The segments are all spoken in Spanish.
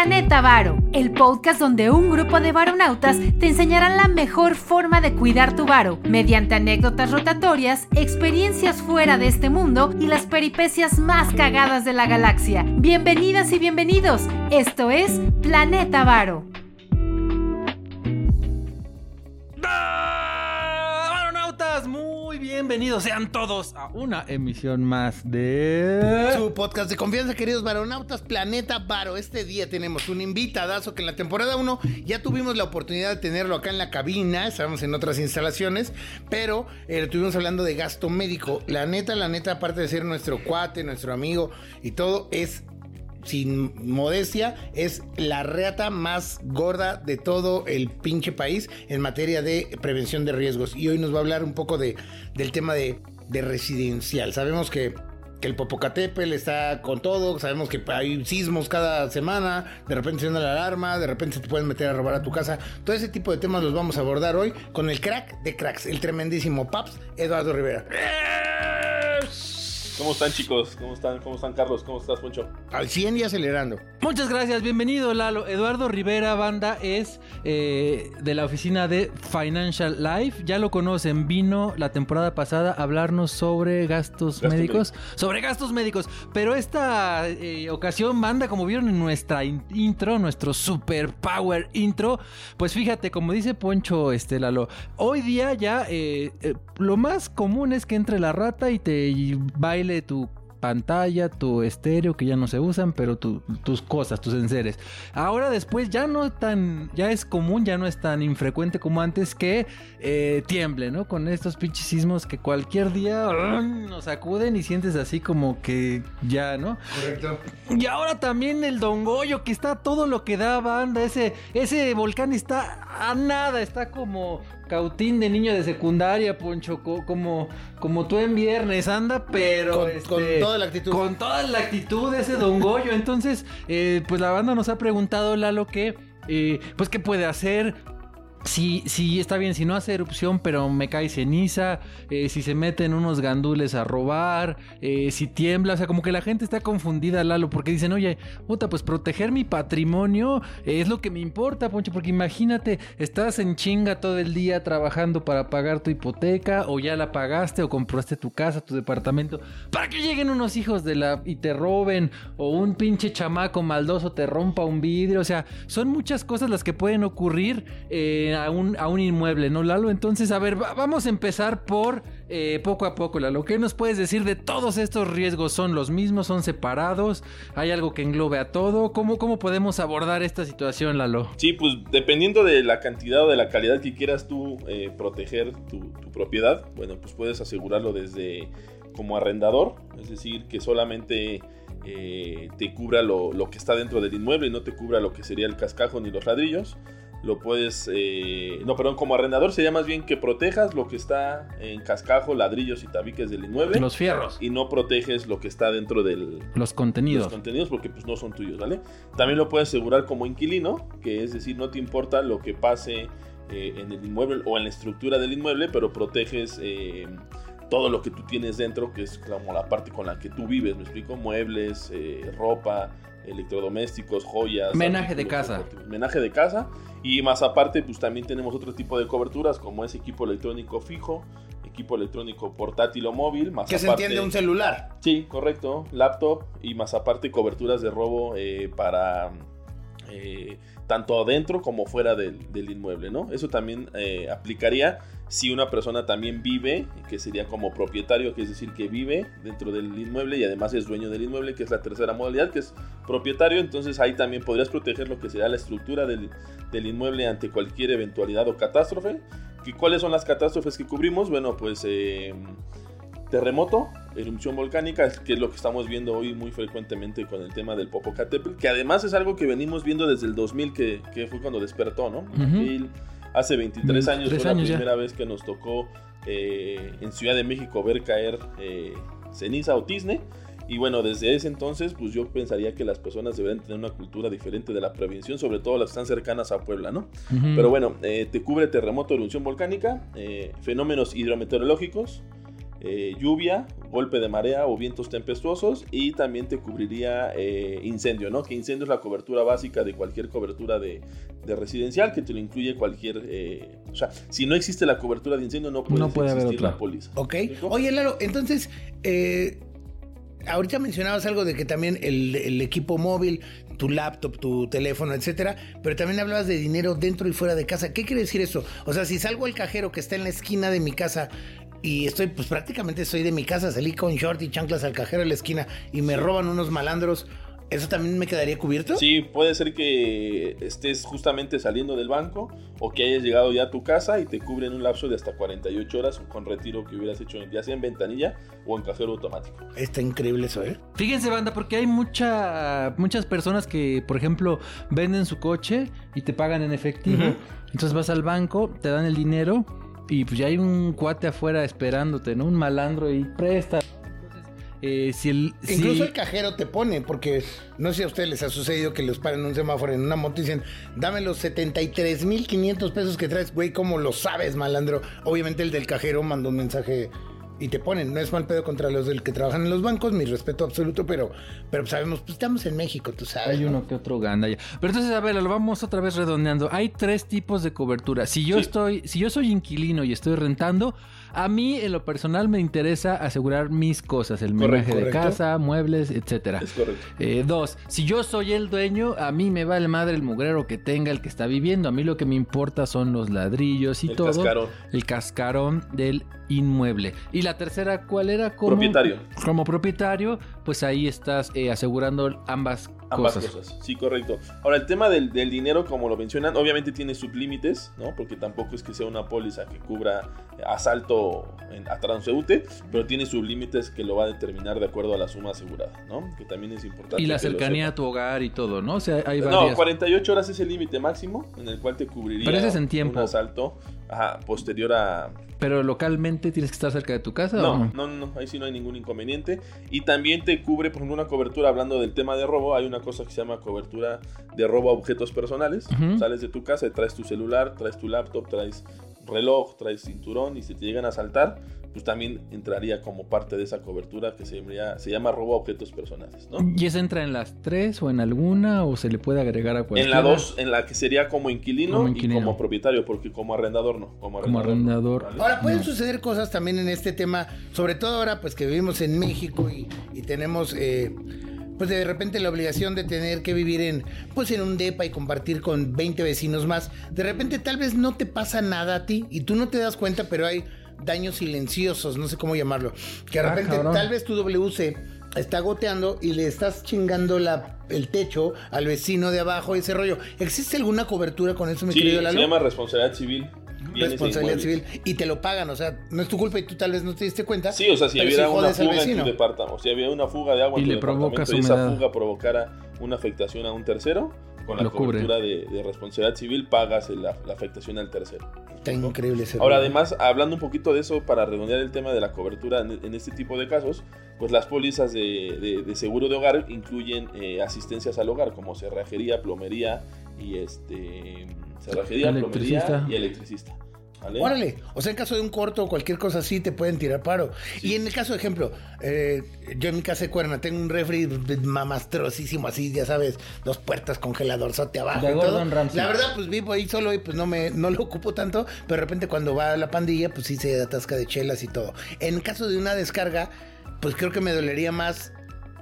Planeta Varo, el podcast donde un grupo de varonautas te enseñarán la mejor forma de cuidar tu varo, mediante anécdotas rotatorias, experiencias fuera de este mundo y las peripecias más cagadas de la galaxia. Bienvenidas y bienvenidos, esto es Planeta Varo. Bienvenidos sean todos a una emisión más de... Su podcast de confianza, queridos varonautas, Planeta Varo. Este día tenemos un invitadazo que en la temporada 1 ya tuvimos la oportunidad de tenerlo acá en la cabina, estábamos en otras instalaciones, pero eh, estuvimos hablando de gasto médico. La neta, la neta, aparte de ser nuestro cuate, nuestro amigo y todo, es sin modestia, es la reata más gorda de todo el pinche país en materia de prevención de riesgos. Y hoy nos va a hablar un poco de, del tema de, residencial. Sabemos que el Popocatépetl está con todo, sabemos que hay sismos cada semana, de repente suena la alarma, de repente se te pueden meter a robar a tu casa. Todo ese tipo de temas los vamos a abordar hoy con el crack de cracks, el tremendísimo Paps, Eduardo Rivera. ¿Cómo están chicos? ¿Cómo están? ¿Cómo están Carlos? ¿Cómo estás, Poncho? Al 100 y acelerando. Muchas gracias, bienvenido Lalo. Eduardo Rivera Banda es eh, de la oficina de Financial Life. Ya lo conocen, vino la temporada pasada a hablarnos sobre gastos médicos. Sobre gastos médicos. Pero esta eh, ocasión, Banda, como vieron en nuestra intro, nuestro super power intro, pues fíjate, como dice Poncho este, Lalo, hoy día ya eh, lo más común es que entre la rata y te tu pantalla, tu estéreo que ya no se usan, pero tus cosas, tus enseres. Ahora después ya no tan, ya es común, ya no es tan infrecuente como antes que eh, tiemble, ¿no? Con estos pinches sismos que cualquier día nos acuden y sientes así como que ya, ¿no? Correcto. Y ahora también el Don Goyo, que está todo lo que da banda, ese, ese volcán está a nada, está como cautín de niño de secundaria, Poncho, como, como tú en viernes, anda, pero... Con, este, toda la actitud. Con toda la actitud de ese Don Goyo. Entonces, eh, pues la banda nos ha preguntado, Lalo, que... Eh, pues qué puede hacer, Sí, sí, está bien, si no hace erupción, pero me cae ceniza, eh, si se meten unos gandules a robar, eh, si tiembla, o sea, como que la gente está confundida, Lalo, porque dicen, oye, puta, pues proteger mi patrimonio es lo que me importa, Poncho, porque imagínate, estás en chinga todo el día trabajando para pagar tu hipoteca, o ya la pagaste, o compraste tu casa, tu departamento, para que lleguen unos hijos de la y te roben, o un pinche chamaco maldoso te rompa un vidrio, o sea, son muchas cosas las que pueden ocurrir. Eh, a un, a un inmueble, ¿no, Lalo? Entonces, a ver, vamos a empezar por eh, poco a poco, Lalo. ¿Qué nos puedes decir de todos estos riesgos? ¿Son los mismos? ¿Son separados? ¿Hay algo que englobe a todo? ¿Cómo, cómo podemos abordar esta situación, Lalo? Sí, pues dependiendo de la cantidad o de la calidad que quieras tú eh, proteger tu, propiedad, bueno, pues puedes asegurarlo desde como arrendador, es decir, que solamente... Eh, te cubra lo, lo, que está dentro del inmueble y no te cubra lo que sería el cascajo ni los ladrillos lo puedes, eh, no, perdón, como arrendador sería más bien que protejas lo que está en cascajo, ladrillos y tabiques del inmueble. Los fierros. Y no proteges lo que está dentro del... Los contenidos. Los contenidos porque pues no son tuyos, ¿vale? También lo puedes asegurar como inquilino, que es decir, no te importa lo que pase eh, en el inmueble o en la estructura del inmueble, pero proteges... Eh, todo lo que tú tienes dentro, que es como la parte con la que tú vives, me explico, muebles, ropa, electrodomésticos, joyas. Menaje de casa. Menaje de casa. Y más aparte, pues también tenemos otro tipo de coberturas, como es equipo electrónico fijo, equipo electrónico portátil o móvil. Más que se entiende un celular. Sí, correcto. Laptop y más aparte coberturas de robo eh, para eh, tanto adentro como fuera del, inmueble, ¿no? Eso también eh, aplicaría si una persona también vive, que sería como propietario, que es decir, que vive dentro del inmueble y además es dueño del inmueble, que es la tercera modalidad, que es propietario, entonces ahí también podrías proteger lo que será la estructura del, inmueble ante cualquier eventualidad o catástrofe. ¿Y cuáles son las catástrofes que cubrimos? Bueno, pues eh, terremoto, erupción volcánica, que es lo que estamos viendo hoy muy frecuentemente con el tema del Popocatépetl, que además es algo que venimos viendo desde el 2000, que, que fue cuando despertó, ¿no? hace 23 años fue la primera vez que nos tocó eh, en Ciudad de México ver caer eh, ceniza o tizne. Y bueno, desde ese entonces, pues yo pensaría que las personas deberían tener una cultura diferente de la prevención, sobre todo las que están cercanas a Puebla, ¿no? Pero bueno, eh, te cubre terremoto, erupción volcánica, fenómenos hidrometeorológicos, eh, lluvia, golpe de marea o vientos tempestuosos y también te cubriría eh, incendio, ¿no? Que incendio es la cobertura básica de cualquier cobertura de, de residencial que te lo incluye cualquier... eh, o sea, si no existe la cobertura de incendio no puede, No puede haber existir otra. la póliza. Ok. Oye, Lalo, entonces, eh, ahorita mencionabas algo de que también el, el equipo móvil, tu laptop, tu teléfono, etcétera, pero también hablabas de dinero dentro y fuera de casa. ¿Qué quiere decir eso? O sea, si salgo al cajero que está en la esquina de mi casa y estoy, pues prácticamente estoy de mi casa, salí con short y chanclas al cajero de la esquina y me roban unos malandros, ¿eso también me quedaría cubierto? Sí, puede ser que estés justamente saliendo del banco o que hayas llegado ya a tu casa y te cubren un lapso de hasta 48 horas con retiro que hubieras hecho ya sea en ventanilla o en cajero automático. Está increíble eso, ¿eh? Fíjense, banda, porque hay mucha, muchas personas que, por ejemplo, venden su coche y te pagan en efectivo. Entonces vas al banco, te dan el dinero y pues ya hay un cuate afuera esperándote, ¿no? Un malandro y presta. Eh, si el... Incluso el cajero te pone, porque no sé si a ustedes les ha sucedido que los paran en un semáforo en una moto y dicen, dame los 73.500 pesos que traes, güey, ¿cómo lo sabes, malandro? Obviamente el del cajero mandó un mensaje y te ponen, no es mal pedo contra los del que trabajan en los bancos, mi respeto absoluto, pero, pero sabemos, pues estamos en México, tú sabes. Hay ¿no? uno que otro ganda ya. Pero entonces, a ver, lo vamos otra vez redondeando. Hay tres tipos de cobertura. Si yo Sí. estoy, si yo soy inquilino y estoy rentando, a mí en lo personal me interesa asegurar mis cosas, el menaje de casa, muebles, etcétera. Es correcto. Eh, dos, si yo soy el dueño, a mí me vale madre el mugrero que tenga el que está viviendo. A mí lo que me importa son los ladrillos y El todo. cascarón. El cascarón del inmueble. Y la tercera, ¿cuál era? Como, Propietario. Como propietario, pues ahí estás eh, asegurando ambas, Ambas cosas. cosas. Sí, correcto. Ahora, el tema del, del dinero, como lo mencionan, obviamente tiene sublímites, ¿no? Porque tampoco es que sea una póliza que cubra asalto en, a transeúnte, pero tiene sublímites que lo va a determinar de acuerdo a la suma asegurada, ¿no? Que también es importante. Y la cercanía a tu hogar y todo, ¿no? O sea, hay No, varias. 48 horas es el límite máximo en el cual te cubriría Pero ese es en tiempo. un asalto ajá, posterior a, Pero localmente tienes que estar cerca de tu casa. ¿o No, no, no, ahí sí no hay ningún inconveniente. Y también te cubre, por ejemplo, una cobertura, hablando del tema de robo, hay una cosa que se llama cobertura de robo a objetos personales. Sales de tu casa, y traes tu celular, traes tu laptop, traes reloj, traes cinturón y si te llegan a asaltar, pues también entraría como parte de esa cobertura que se llama, se llama robo a objetos personales, ¿no? ¿Y esa entra en las tres o en alguna o se le puede agregar a En cualquiera? la 2, en la que sería como inquilino, Como y como propietario, porque como arrendador no. Como Como arrendador. arrendador. ¿vale? Ahora, pueden No. suceder cosas también en este tema, sobre todo ahora pues que vivimos en México y, y tenemos eh, pues de repente la obligación de tener que vivir en pues en un depa y compartir con 20 vecinos más. De repente tal vez no te pasa nada a ti y tú no te das cuenta, pero hay daños silenciosos, no sé cómo llamarlo. Que de Ah, repente tal vez tu WC está goteando y le estás chingando la, el techo al vecino de abajo y ese rollo. ¿Existe alguna cobertura con eso, mi Sí, querido se Lalo? llama responsabilidad civil. Responsabilidad civil y te lo pagan, o sea, no es tu culpa y tú tal vez no te diste cuenta. Sí, o sea, si hubiera sí una jodes al fuga en vecino. tu departamento, o si había una fuga de agua Y en tu le departamento y esa fuga provocara una afectación a un tercero, con la Lo cubre. cobertura de, de responsabilidad civil pagas el- la, la afectación al tercero. Está increíble ese Ahora, además, hablando un poquito de eso, para redondear el tema de la cobertura en, en este tipo de casos, pues las pólizas de, de- de seguro de hogar incluyen eh, asistencias al hogar, como cerrajería, plomería y este cerrajería, Electricista. plomería y electricista. ¿Vale? Órale, o sea, en caso de un corto o cualquier cosa así, te pueden tirar paro. Y en el caso, de ejemplo, eh, yo en mi casa de cuerna tengo un refri mamastrosísimo así, ya sabes, dos puertas, congelador, sote abajo De y todo. La verdad, pues vivo ahí solo y pues no me no lo ocupo tanto, pero de repente cuando va la pandilla, pues sí se atasca de chelas y todo. En caso de una descarga, pues creo que me dolería más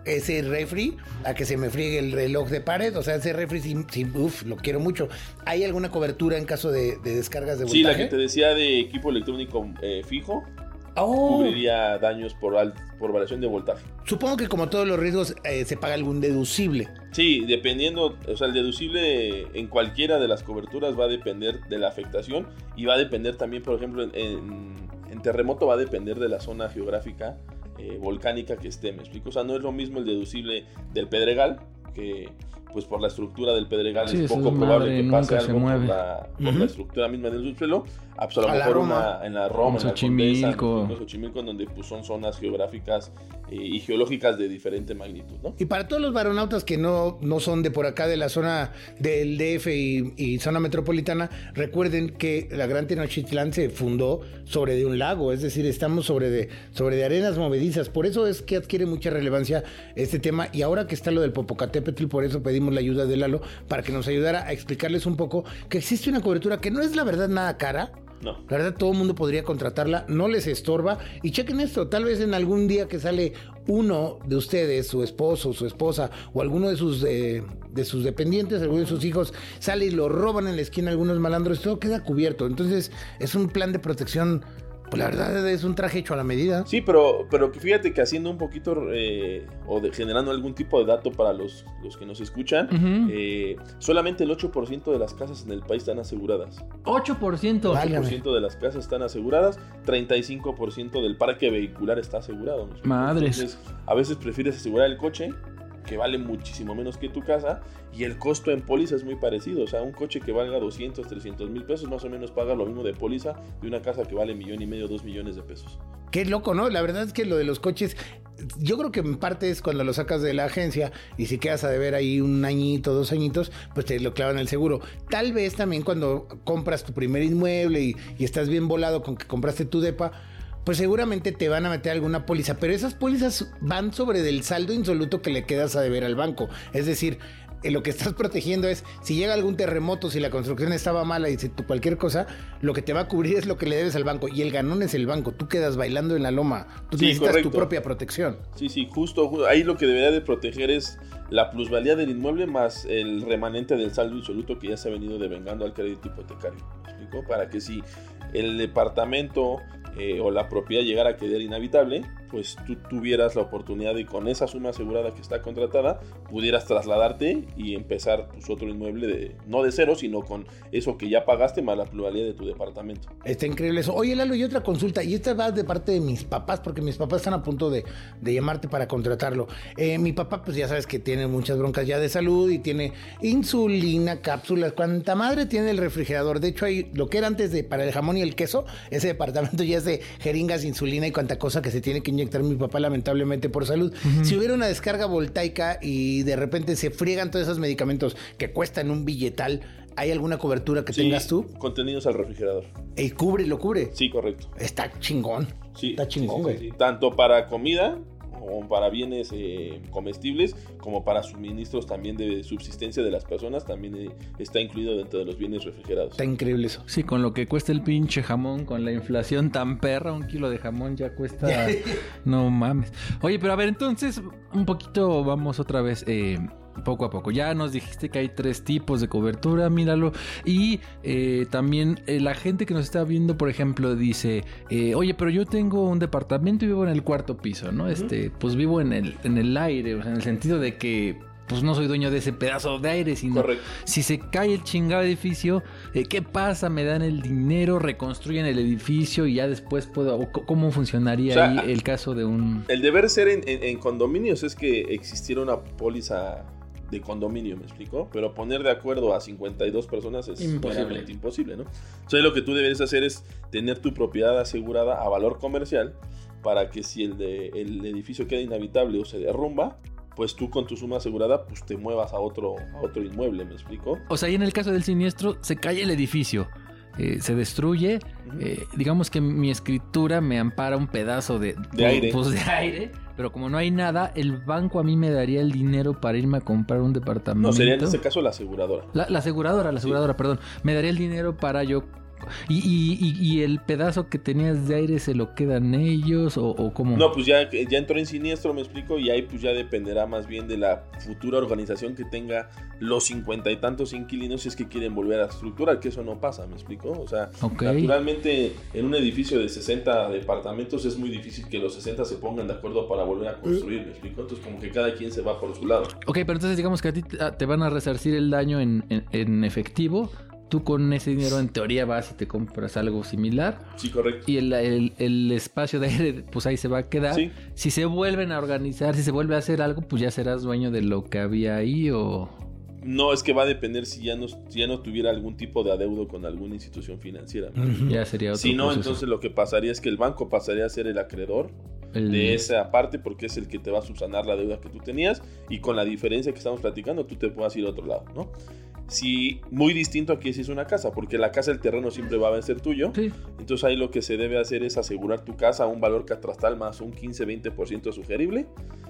ese refri a que se me friegue el reloj de pared. O sea, ese refri sí, sí, uf, lo quiero mucho. ¿Hay alguna cobertura en caso de, de descargas de voltaje? Sí, la que te decía de equipo electrónico eh, fijo, Oh, cubriría daños por, al- por variación de voltaje. supongo que como todos los riesgos eh, se paga algún deducible. Sí, dependiendo, o sea, el deducible en cualquiera de las coberturas va a depender de la afectación y va a depender también, por ejemplo, en terremoto va a depender de la zona geográfica eh, volcánica que esté, ¿me explico? O sea, no es lo mismo el deducible del Pedregal que pues por la estructura del pedregal Sí, es poco probable que nunca pase se algo por la, por la estructura misma del subsuelo. Ah, pues a lo A mejor una, en la Roma, En en la Xochimilco. Condesa, en Xochimilco, en donde pues, son zonas geográficas eh, y geológicas de diferente magnitud, ¿no? Y para todos los varonautas que no, no son de por acá, de la zona del DF y, y zona metropolitana, recuerden que la Gran Tenochtitlán se fundó sobre de un lago, es decir, estamos sobre de, sobre de arenas movedizas. Por eso es que adquiere mucha relevancia este tema. Y ahora que está lo del Popocatépetl, por eso pedimos la ayuda de Lalo para que nos ayudara a explicarles un poco que existe una cobertura que no es la verdad nada cara. No. La verdad, todo el mundo podría contratarla, no les estorba. Y chequen esto, tal vez en algún día que sale uno de ustedes, su esposo, su esposa, o alguno de sus, eh, de sus dependientes, alguno de sus hijos, sale y lo roban en la esquina algunos malandros, todo queda cubierto. Entonces, es un plan de protección, pues la verdad es un traje hecho a la medida. Sí, pero, pero fíjate que haciendo un poquito eh, o de, generando algún tipo de dato para los, los que nos escuchan, eh, solamente el 8% de las casas en el país están aseguradas. 8%. Válgame. 8% de las casas están aseguradas, 35% del parque vehicular está asegurado. ¿me explico? Madres. Entonces, a veces prefieres asegurar el coche, que vale muchísimo menos que tu casa, y el costo en póliza es muy parecido. O sea, un coche que valga 200, 300 mil pesos, más o menos paga lo mismo de póliza de una casa que vale millón y medio, dos millones de pesos. Qué loco, ¿no? La verdad es que lo de los coches, yo creo que en parte es cuando lo sacas de la agencia y si quedas a deber ahí un añito, dos añitos, pues te lo clavan el seguro. Tal vez también cuando compras tu primer inmueble y, y estás bien volado con que compraste tu depa, pues seguramente te van a meter alguna póliza, pero esas pólizas van sobre del saldo insoluto que le quedas a deber al banco. Es decir, eh, lo que estás protegiendo es si llega algún terremoto, si la construcción estaba mala y si tú cualquier cosa, lo que te va a cubrir es lo que le debes al banco y el ganón es el banco. Tú quedas bailando en la loma. Tú Sí, necesitas correcto. tu propia protección. Sí, sí, justo, ju- ahí lo que debería de proteger es la plusvalía del inmueble más el remanente del saldo insoluto que ya se ha venido devengando al crédito hipotecario. ¿Me explico? Para que si el departamento eh, o la propiedad llegara a quedar inhabitable, pues tú tuvieras la oportunidad de con esa suma asegurada que está contratada, pudieras trasladarte y empezar pues, otro inmueble de, no de cero, sino con eso que ya pagaste más la plusvalía de tu departamento. Está increíble eso. Oye, Lalo, y otra consulta, y esta va de parte de mis papás, porque mis papás están a punto de, de llamarte para contratarlo. Eh, mi papá, pues ya sabes que tiene muchas broncas ya de salud y tiene insulina, cápsulas, cuanta madre tiene el refrigerador. De hecho, hay lo que era antes de para el jamón y el queso, ese departamento ya es de jeringas, insulina y cuanta cosa que se tiene que inyectar mi papá, lamentablemente por salud. Si hubiera una descarga voltaica y de repente se friegan todos esos medicamentos que cuestan un billetal, ¿hay alguna cobertura que Sí, tengas tú? Contenidos al refrigerador. Y cubre, lo cubre. Sí, correcto. Está chingón. Sí, Está chingón, sí, sí, güey. sí, sí. Tanto para comida como para bienes eh, comestibles, como para suministros también de subsistencia de las personas, también eh, está incluido dentro de los bienes refrigerados. Está increíble eso. Sí, con lo que cuesta el pinche jamón, con la inflación tan perra, un kilo de jamón ya cuesta. no mames. Oye, pero a ver, entonces, un poquito vamos otra vez. eh, poco a poco. Ya nos dijiste que hay tres tipos de cobertura, míralo. Y eh, también eh, la gente que nos está viendo, por ejemplo, dice, eh, oye, pero yo tengo un departamento y vivo en el cuarto piso, ¿no? Este, pues vivo en el, en el aire, o sea, en el sentido de que pues no soy dueño de ese pedazo de aire, sino Correcto. si se cae el chingado edificio, eh, ¿qué pasa? ¿Me dan el dinero? ¿Reconstruyen el edificio y ya después puedo... ¿Cómo funcionaría O sea, ahí el caso de un... El deber ser en, en- en condominios es que existiera una póliza de condominio, ¿me explico? Pero poner de acuerdo a 52 personas es Imposible. imposible, ¿no? Entonces lo que tú deberías hacer es tener tu propiedad asegurada a valor comercial para que si el, de- el edificio queda inhabitable o se derrumba, pues tú con tu suma asegurada pues te muevas a otro, a otro inmueble, ¿me explico? O sea, ahí en el caso del siniestro, se cae el edificio, eh, se destruye, eh, digamos que mi escritura me ampara un pedazo de, De aire. pues, de aire, pero como no hay nada, el banco a mí me daría el dinero para irme a comprar un departamento. No, sería en este caso la aseguradora. La, la aseguradora, la aseguradora, perdón. Me daría el dinero para yo. Y, y- y- y el pedazo que tenías de aire se lo quedan ellos o, o cómo? No, pues ya, ya entró en siniestro, me explico, y ahí pues ya dependerá más bien de la futura organización que tenga los cincuenta y tantos inquilinos si es que quieren volver a estructurar, que eso no pasa, me explico. O sea, naturalmente en un edificio de 60 departamentos es muy difícil que los 60 se pongan de acuerdo para volver a construir, me explico. Entonces como que cada quien se va por su lado. Ok, pero entonces digamos que a ti te a- te van a resarcir el daño en, en- en efectivo. Tú con ese dinero en teoría vas y te compras algo similar. Sí, correcto. Y el, el- el espacio de aire, pues ahí se va a quedar. Sí. Si se vuelven a organizar, si se vuelve a hacer algo, pues ya serás dueño de lo que había ahí o... No, es que va a depender si ya no, si ya no tuviera algún tipo de adeudo con alguna institución financiera. Ya sería otro Si no, proceso. entonces lo que pasaría es que el banco pasaría a ser el acreedor El- de esa parte porque es el que te va a subsanar la deuda que tú tenías y con la diferencia que estamos platicando tú te puedas ir a otro lado, ¿no? Si muy distinto aquí si es una casa, porque la casa el terreno siempre va a ser tuyo. Sí. Entonces ahí lo que se debe hacer es asegurar tu casa a un valor catastral más un 15-20% sugerible.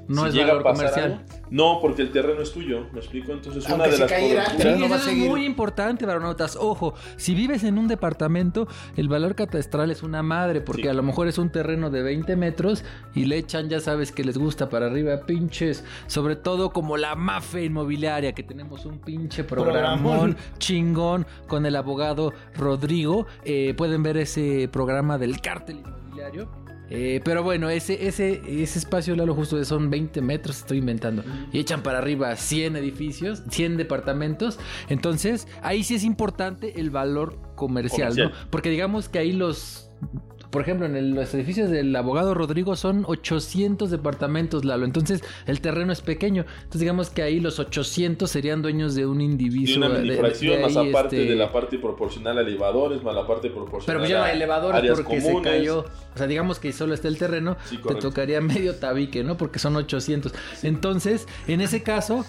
No Si es llega a valor pasar comercial. algo- no, porque el terreno es tuyo, ¿me explico? Entonces una de las pero Sí, no a es muy importante, varonautas. Ojo, si vives en un departamento, el valor catastral es una madre, porque Sí. a lo mejor es un terreno de 20 metros y le echan, ya sabes que les gusta para arriba, pinches, sobre todo como la mafia inmobiliaria, que tenemos un pinche programón Programón. chingón con el abogado Rodrigo. Eh, pueden ver ese programa del cártel inmobiliario. Eh, pero bueno, ese, ese, ese espacio, Lalo, justo de son 20 metros, estoy inventando. Y echan para arriba 100 edificios, 100 departamentos. Entonces, ahí sí es importante el valor comercial, Comercial. ¿no? Porque digamos que ahí los... Por ejemplo, en el- los edificios del abogado Rodrigo son 800 departamentos, Lalo. Entonces, el terreno es pequeño. Entonces, digamos que ahí los 800 serían dueños de un individuo. una de- mini de más ahí, aparte este, de la parte proporcional a elevadores, más la parte proporcional pero pues ya no hay elevadores áreas porque se comunes. cayó. O sea, digamos que solo está el terreno, Sí, te tocaría medio tabique, ¿no? Porque son 800. Entonces, en ese caso,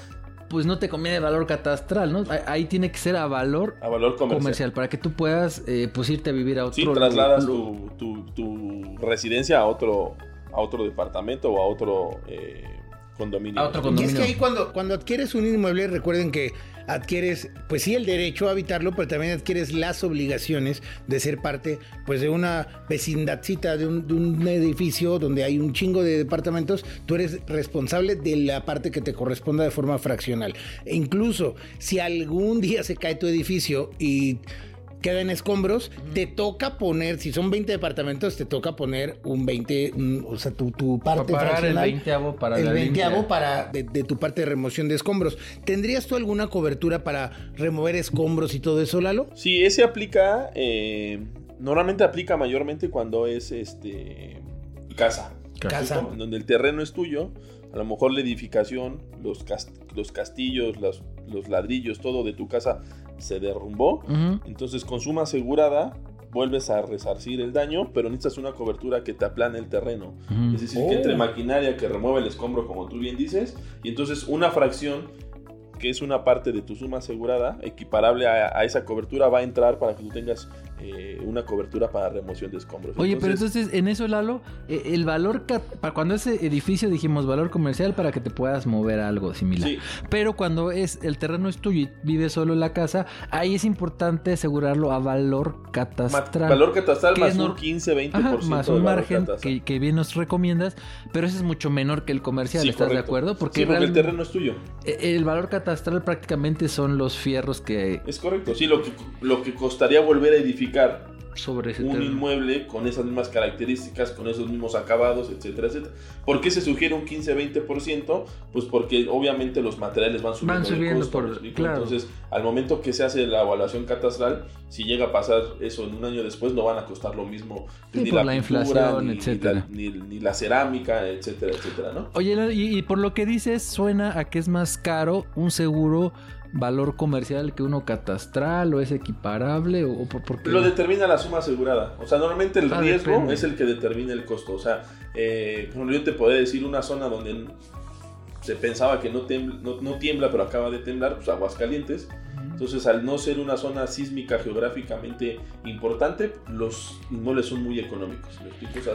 pues no te conviene valor catastral, ¿no? Ahí- tiene que ser a valor A valor comercial. comercial, para que tú puedas, eh, pues, irte a vivir a otro Sí, trasladas tu, tu- tu residencia a otro, a otro departamento o a otro eh, condominio. A otro Y condominio. es que ahí cuando, cuando adquieres un inmueble, recuerden que adquieres, pues sí, el derecho a habitarlo, pero también adquieres las obligaciones de ser parte, pues, de una vecindadcita, de un, de un edificio donde hay un chingo de departamentos. Tú eres responsable de la parte que te corresponda de forma fraccional. E incluso si algún día se cae tu edificio y queda en escombros, te toca poner, si son 20 departamentos, te toca poner un 20, un- o sea, tu, tu parte Para pagar el fraccional, veinteavo para el la veinteavo limpia. para de, de tu parte de remoción de escombros. ¿Tendrías tú alguna cobertura para remover escombros y todo eso, Lalo? Sí, ese aplica, eh, normalmente aplica mayormente cuando es este casa. Casa. Donde el terreno es tuyo, a lo mejor la edificación, los, los castillos, los, los ladrillos, todo de tu casa se derrumbó. Entonces con suma asegurada vuelves a resarcir el daño, pero necesitas una cobertura que te aplane el terreno. Es decir, Oh. que entre maquinaria que remueve el escombro, como tú bien dices, y entonces una fracción que es una parte de tu suma asegurada, equiparable a, a esa cobertura, va a entrar para que tú tengas eh, una cobertura para remoción de escombros. Oye, pero entonces en eso, Lalo, eh, el valor, para cuando ese edificio dijimos valor comercial para que te puedas mover a algo similar. Sí, Pero cuando es el terreno es tuyo y vives solo en la casa, ahí es importante asegurarlo a valor ma- catastral. valor catastral más un nor- 15-20% Ajá, más de un margen que, que bien nos recomiendas, pero ese es mucho menor que el comercial, Sí, ¿estás de acuerdo? Sí, porque el terreno es tuyo. eh, el valor catastral prácticamente son los fierros que Es correcto. Sí, lo que, lo que costaría volver a edificar sobre ese un inmueble con esas mismas características, con esos mismos acabados, etcétera, etcétera. ¿Por qué se sugiere un 15-20%? Pues porque obviamente los materiales van subiendo. Van subiendo costo, por- claro. Entonces, al momento que se hace la evaluación catastral, si llega a pasar eso en un año después, no van a costar lo mismo Sí, ni por la, la pintura, inflación, ni, ni etcétera. la, ni- ni la cerámica, etcétera, etcétera, ¿no? Oye, y por lo que dices, suena a que es más caro un seguro valor comercial que uno catastral o es equiparable o, o por, por qué? Lo determina la suma asegurada. O sea, normalmente el Ah, riesgo depende. es el que determina el costo. O sea, eh, yo te podría decir una zona donde se pensaba que no, tem- no, no tiembla, pero acaba de temblar, pues Aguascalientes. Entonces, al no ser una zona sísmica geográficamente importante, los inmuebles son muy económicos. O sea,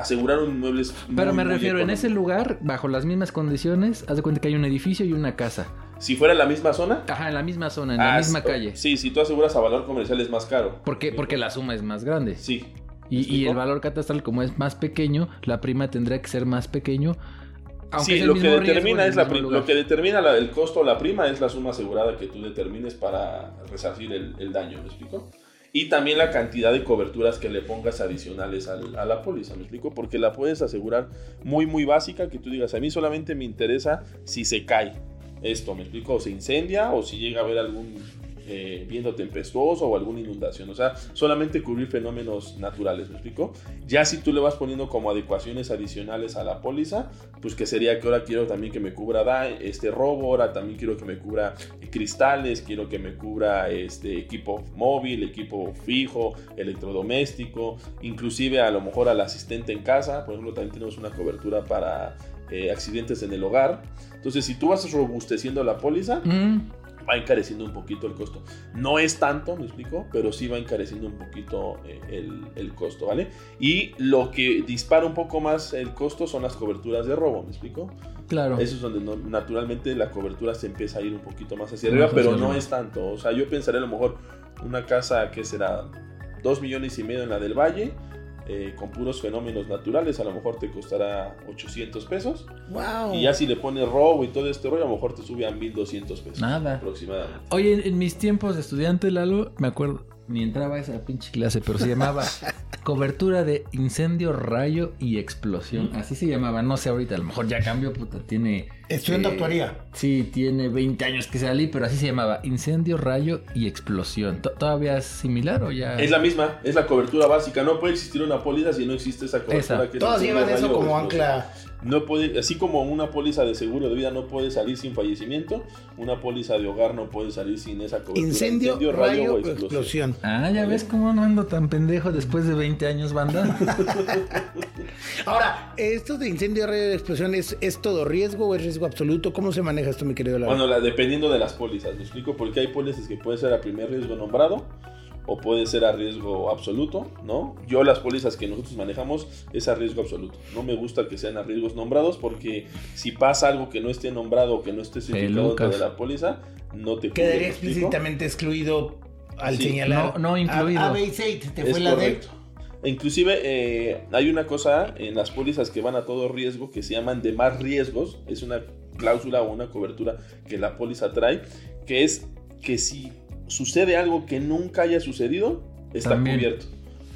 asegurar un inmueble es Pero muy, me refiero, en ese lugar, bajo las mismas condiciones, haz de cuenta que hay un edificio y una casa. Si fuera la misma zona, Ajá, en la misma zona, en ah, la misma sí, calle. Sí, si tú aseguras a valor comercial es más caro. ¿Por qué? Porque la suma es más grande. Sí. Y, y el valor catastral, como es más pequeño, la prima tendría que ser más pequeño. Aunque sí, es el lo que mismo riesgo determina en es la lo que determina la- el costo o la prima es la suma asegurada que tú determines para resarcir el, el daño, ¿me explico? Y también la cantidad de coberturas que le pongas adicionales al- a la póliza, ¿me explico? Porque la puedes asegurar muy, muy básica, que tú digas, a mí solamente me interesa si se cae esto, ¿me explico? O se incendia o si llega a haber algún eh, viento tempestuoso o alguna inundación. O sea, solamente cubrir fenómenos naturales, ¿me explico? Ya si tú le vas poniendo como adecuaciones adicionales a la póliza, pues que sería que ahora quiero también que me cubra este robo, ahora también quiero que me cubra cristales, quiero que me cubra este equipo móvil, equipo fijo, electrodoméstico, inclusive a lo mejor al asistente en casa, por ejemplo, también tenemos una cobertura para eh, accidentes en el hogar. Entonces, si tú vas robusteciendo la póliza, mm. va encareciendo un poquito el costo. No es tanto, me explico, pero sí va encareciendo un poquito eh, el, costo, ¿vale? Y lo que dispara un poco más el costo son las coberturas de robo, ¿me explico? Claro. Eso es donde naturalmente la cobertura se empieza a ir un poquito más hacia arriba, pero no es tanto. O sea, yo pensaría a lo mejor una casa que será 2 millones y medio en la del Valle eh, con puros fenómenos naturales, a lo mejor te costará 800 pesos. Wow. Y ya si le pones robo y todo este rollo, a lo mejor te sube a 1200 pesos. Nada. Aproximadamente. Oye, en, mis tiempos de estudiante, Lalo, me acuerdo, ni entraba a esa pinche clase, pero se llamaba cobertura de incendio, rayo y explosión. Así se llamaba, no sé ahorita, a lo mejor ya cambió, puta, tiene en eh, doctoría. Sí, tiene 20 años que salí, pero así se llamaba. Incendio, rayo y explosión. ¿Todavía es similar o ya...? Es la misma, es la cobertura básica. No puede existir una póliza si no existe esa cobertura. Que Todas llevan eso como ancla. No puede, así como una póliza de seguro de vida no puede salir sin fallecimiento, una póliza de hogar no puede salir sin esa cobertura. Incendio, rayo, o explosión. Ah, ya ves cómo no ando tan pendejo después de 20 años, banda. Ahora, ¿esto de incendio, rayo y explosión es, es todo riesgo o es riesgo absoluto? ¿Cómo se maneja esto, mi querido Bueno, dependiendo de las pólizas, me explico, porque hay pólizas que puede ser a primer riesgo nombrado o puede ser a riesgo absoluto, ¿no? Yo las pólizas que nosotros manejamos es a riesgo absoluto. No me gusta que sean a riesgos nombrados porque si pasa algo que no esté nombrado o que no esté especificado dentro de la póliza, no te Quedaría explícitamente excluido al señalar. No, no incluido. A, B y C, te fue la correcto. Inclusive eh, hay una cosa en las pólizas que van a todo riesgo que se llaman de más riesgos. Es una cláusula o una cobertura que la póliza trae, que es que si sucede algo que nunca haya sucedido, está cubierto.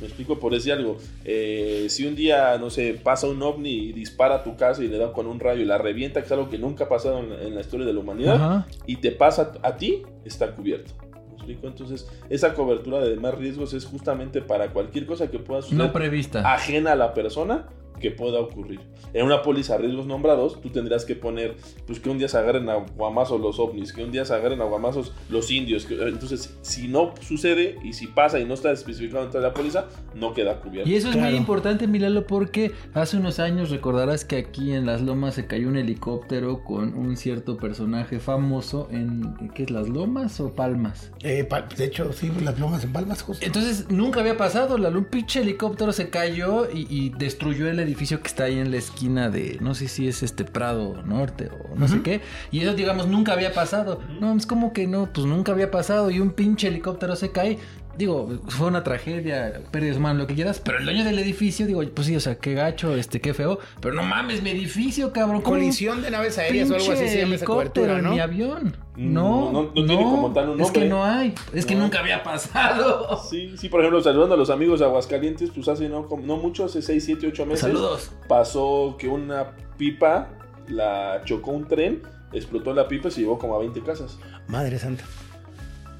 Me explico por decir algo. Eh, si un día, no sé, pasa un ovni y dispara a tu casa y le da con un rayo y la revienta, que es algo que nunca ha pasado en, la historia de la humanidad, y te pasa a ti, está cubierto. ¿Me explico? Entonces, esa cobertura de demás riesgos es justamente para cualquier cosa que pueda suceder. No prevista. Ajena a la persona que pueda ocurrir. En una póliza a riesgos nombrados, tú tendrás que poner, pues que un día se agarren a guamazos los ovnis, que un día se agarren a guamazos los indios. entonces, si no sucede y si pasa y no está especificado dentro de la póliza, no queda cubierto. Y eso es muy importante, Milalo, porque hace unos años recordarás que aquí en Las Lomas se cayó un helicóptero con un cierto personaje famoso en, ¿qué es? ¿Las Lomas o Palmas? Eh, de hecho, sí, Las Lomas en Palmas, justo. Entonces, nunca había pasado, un pinche helicóptero se cayó y, y destruyó el edificio que está ahí en la esquina de, no sé si es este Prado Norte o no sé qué. Y eso, digamos, nunca había pasado. No, es como que no, pues nunca había pasado. Y un pinche helicóptero se cae. Digo, fue una tragedia, pérdidas humanas, lo que quieras. Pero el dueño del edificio, digo, pues sí, o sea, qué gacho, este, qué feo. Pero no mames, mi edificio, cabrón. Colisión de naves aéreas o algo así se llama esa cobertura, ¿no? Mi avión. No, no, no, tiene como tal un nombre. Es que no hay. Es que nunca había pasado. Sí, sí, por ejemplo, saludando a los amigos de Aguascalientes, pues hace no, no mucho, hace 6, 7, 8 meses. Saludos. Pasó que una pipa la chocó un tren, explotó la pipa y se llevó como a 20 casas. Madre santa.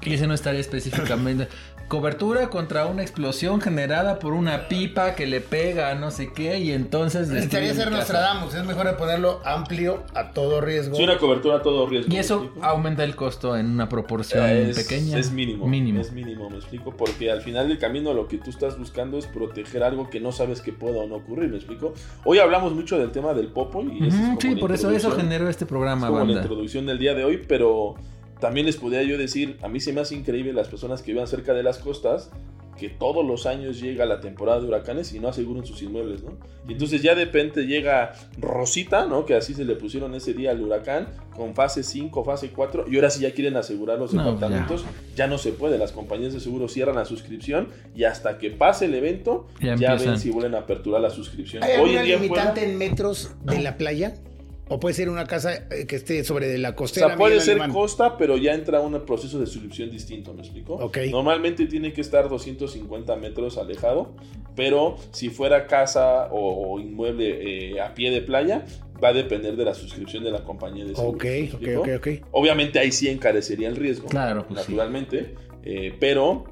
Y ese no estaría específicamente. Cobertura contra una explosión generada por una pipa que le pega a no sé qué y entonces... Necesitaría ser Nostradamus, es mejor ponerlo amplio a todo riesgo. Sí, una cobertura a todo riesgo. Y eso aumenta el costo en una proporción pequeña. Es mínimo, mínimo. Es mínimo, me explico, porque al final del camino lo que tú estás buscando es proteger algo que no sabes que pueda o no ocurrir, me explico. Hoy hablamos mucho del tema del popo y... sí, por eso eso generó este programa. Es como la introducción del día de hoy, pero también les podría yo decir, a mí se me hace increíble las personas que vivan cerca de las costas, que todos los años llega la temporada de huracanes y no aseguran sus inmuebles, ¿no? Y entonces ya de repente llega Rosita, ¿no? Que así se le pusieron ese día al huracán, con fase 5, fase 4, y ahora sí ya quieren asegurar los departamentos, ya. no se puede, las compañías de seguro cierran la suscripción y hasta que pase el evento, ya, ven si vuelven a aperturar la suscripción. ¿Hay alguna limitante en metros de la playa? ¿O puede ser una casa eh, que esté sobre la costera? O sea, puede ser costa, pero ya entra un proceso de suscripción distinto, ¿me explico? Ok. Normalmente tiene que estar 250 metros alejado, pero si fuera casa o, inmueble eh, a pie de playa, va a depender de la suscripción de la compañía de seguros. Ok, ¿me ok, ok, ok. Obviamente ahí sí encarecería el riesgo. Claro, pues sí. naturalmente. eh, pero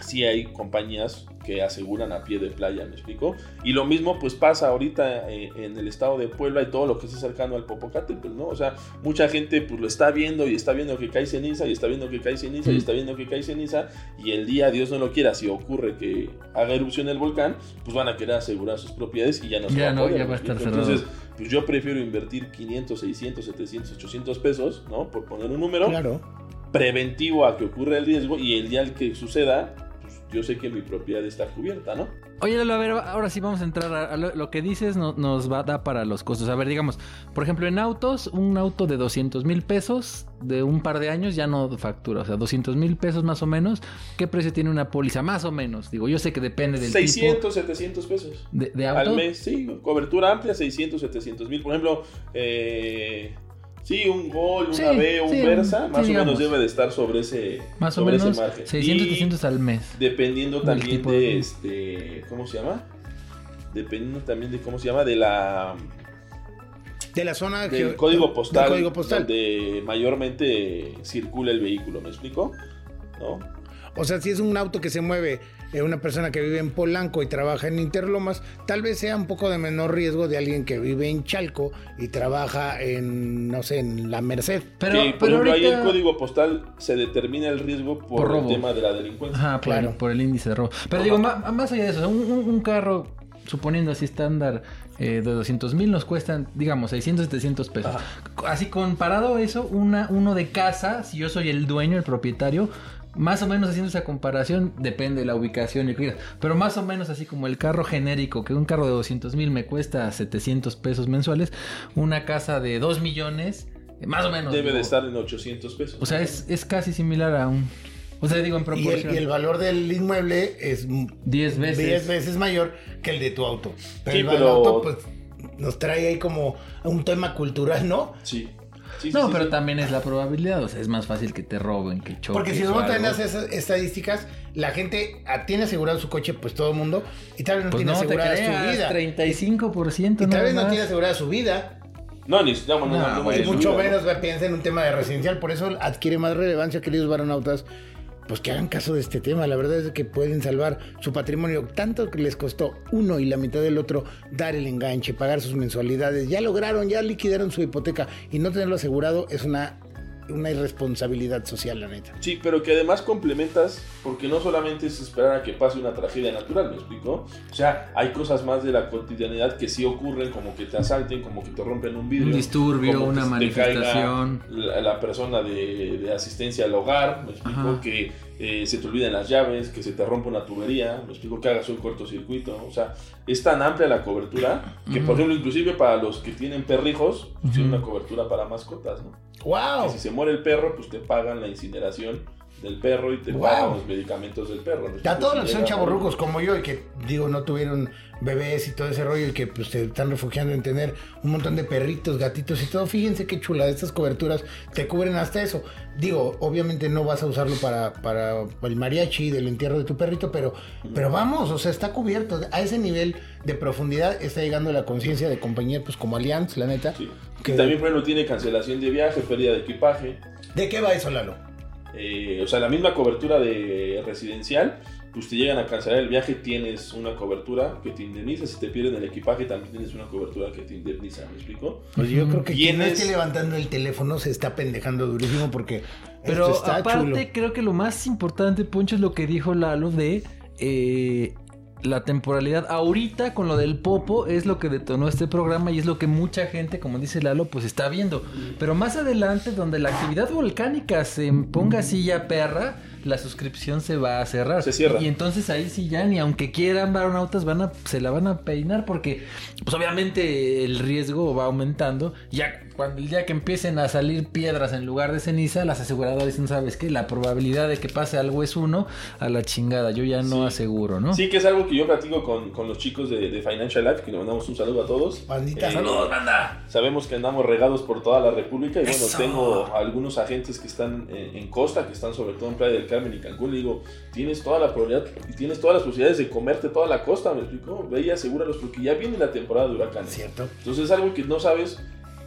sí hay compañías que aseguran a pie de playa, ¿me explico? Y lo mismo pues pasa ahorita eh, en el estado de Puebla y todo lo que está cercano al Popocatépetl, ¿no? O sea, mucha gente pues lo está viendo y está viendo que cae ceniza y está viendo que cae ceniza y Mm. está viendo que cae ceniza y el día, Dios no lo quiera, si ocurre que haga erupción el volcán, pues van a querer asegurar sus propiedades y ya no se Ya va a no, poder, ya ¿me va a estar cerrado. Entonces, pues yo prefiero invertir 500, 600, 700, 800 pesos, ¿no? Por poner un número Claro. preventivo a que ocurra el riesgo y el día que suceda, pues yo sé que mi propiedad está cubierta, ¿no? Oye, Lalo, a ver, ahora sí vamos a entrar a, lo, lo que dices, no- nos va a dar para los costos. A ver, digamos, por ejemplo, en autos, un auto de 200 mil pesos de un par de años ya no factura. O sea, 200 mil pesos más o menos. ¿Qué precio tiene una póliza? Más o menos. Digo, yo sé que depende del 600, 700 pesos. tipo de, de auto. Al mes, sí, cobertura amplia, 600, 700 mil. Por ejemplo, eh, sí, un Gol, una Sí, B, un sí, Versa, sí, más o menos debe de estar sobre ese, Más o menos ese margen. 600, Y 700 al mes. Dependiendo Del también tipo de, de- este, ¿cómo se llama? Dependiendo también de cómo se llama, de la De la zona del código postal, del código postal. donde mayormente circula el vehículo, ¿me explico? ¿No? O sea, si es un auto que se mueve eh, una persona que vive en Polanco y trabaja en Interlomas, tal vez sea un poco de menor riesgo de alguien que vive en Chalco y trabaja en, no sé, en la Merced. Pero, Sí, por pero ejemplo, ahí el código postal se determina el riesgo por, Por el robo. tema de la delincuencia. Ajá, por, Claro. el, por el índice de robo. Pero digo, más, allá de eso, un, un- un carro, suponiendo así estándar eh, de 200 mil, nos cuestan, digamos, 600, 700 pesos. Así comparado a eso, una, uno de casa, si yo soy el dueño, el propietario, más o menos haciendo esa comparación, depende de la ubicación y qué, pero más o menos así como el carro genérico, que un carro de 200 mil me cuesta 700 pesos mensuales, una casa de 2 millones, eh, más o menos. Debe digo, de estar en 800 pesos. O sea, es, es casi similar a un... O sea, digo, en Y proporción. el, y el valor del inmueble es 10 veces. 10 veces mayor que el de tu auto. Pero Sí, el pero- auto, pues, nos trae ahí como un tema cultural, ¿no? Sí. Sí, No, sí, pero sí. también es la probabilidad. O sea, es más fácil que te roben, que choques. Porque si o nos algo. traen esas estadísticas, la gente ah, tiene asegurado su coche, pues todo el mundo, y tal vez no Pues tiene no te asegurada su vida. 35% Y tal vez no tiene asegurada su vida. No, ni no, no, no, No, no, no, mucho no, no. menos piensa en un tema de residencial. Por eso adquiere más relevancia, queridos varonautas, pues que hagan caso de este tema. La verdad es que pueden salvar su patrimonio. Tanto que les costó uno y la mitad del otro dar el enganche, pagar sus mensualidades. Ya lograron, ya liquidaron su hipoteca y no tenerlo asegurado es una, una irresponsabilidad social, la neta. Sí, pero que además complementas, porque no solamente es esperar a que pase una tragedia natural, ¿me explico? O sea, hay cosas más de la cotidianidad que sí ocurren, como que te asalten, como que te rompen un vidrio. Un disturbio, como que una se te caiga manifestación. La, la persona de, de asistencia al hogar, ¿me explico? Ajá. Que eh, se te olviden las llaves, que se te rompa una tubería, ¿me explico? Que hagas un cortocircuito. O sea, es tan amplia la cobertura que, por Ujú. ejemplo, inclusive para los que tienen perrijos, pues tiene Ujú. una cobertura para mascotas, ¿no? ¡Wow! Que si se muere el perro, pues te pagan la incineración del perro y te Wow. pagan los medicamentos del perro. ¿no? A todos los que son chavorrucos como yo y que, digo, no tuvieron bebés y todo ese rollo y que pues se están refugiando en tener un montón de perritos, gatitos y todo. Fíjense qué chula, estas coberturas te cubren hasta eso. Digo, obviamente no vas a usarlo para, para el mariachi del entierro de tu perrito, pero, pero vamos, o sea, está cubierto. A ese nivel de profundidad está llegando la conciencia de compañías pues como Allianz, la neta. Sí. Que- Y también, por ejemplo, tiene cancelación de viaje, pérdida de equipaje. ¿De qué va eso, Lalo? Eh, o sea, la misma cobertura de residencial, pues te llegan a cancelar el viaje, tienes una cobertura que te indemniza. Si te pierden el equipaje, también tienes una cobertura que te indemniza. ¿Me explico? Pues yo creo que quien no esté levantando el teléfono se está pendejando durísimo porque Pero esto está aparte, chulo. creo que lo más importante, Poncho, es lo que dijo Lalo de eh, la temporalidad. Ahorita, con lo del Popo, es lo que detonó este programa y es lo que mucha gente, como dice Lalo, pues está viendo. Pero más adelante, donde la actividad volcánica se ponga así ya perra, la suscripción se va a cerrar. Se cierra. Y entonces ahí sí ya, ni aunque quieran varonautas, van a, se la van a peinar porque, pues obviamente el riesgo va aumentando. Ya cuando el día que empiecen a salir piedras en lugar de ceniza, las aseguradoras dicen, ¿sabes qué? La probabilidad de que pase algo es uno a la chingada. Yo ya no Sí. aseguro, ¿no? Sí, que es algo que yo platico con, con los chicos de, de Financial Life, que le mandamos un saludo a todos. Bandita, Eh, saludos, banda! Sabemos que andamos regados por toda la República y bueno, Eso. tengo algunos agentes que están en, en costa, que están sobre todo en Playa del Carmen y Cancún, le digo, tienes toda la probabilidad y tienes todas las posibilidades de comerte toda la costa, ¿me explico? Ve y asegúralos porque ya viene la temporada de huracanes. Cierto. Entonces es algo que no sabes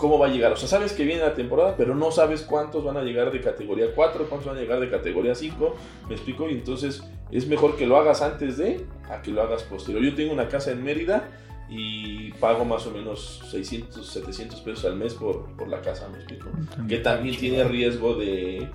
cómo va a llegar. O sea, sabes que viene la temporada, pero no sabes cuántos van a llegar de categoría 4, cuántos van a llegar de categoría 5. ¿Me explico? Y entonces es mejor que lo hagas antes de a que lo hagas posterior. Yo tengo una casa en Mérida y pago más o menos 600, 700 pesos al mes por, por la casa, ¿me explico? Que también tiene riesgo de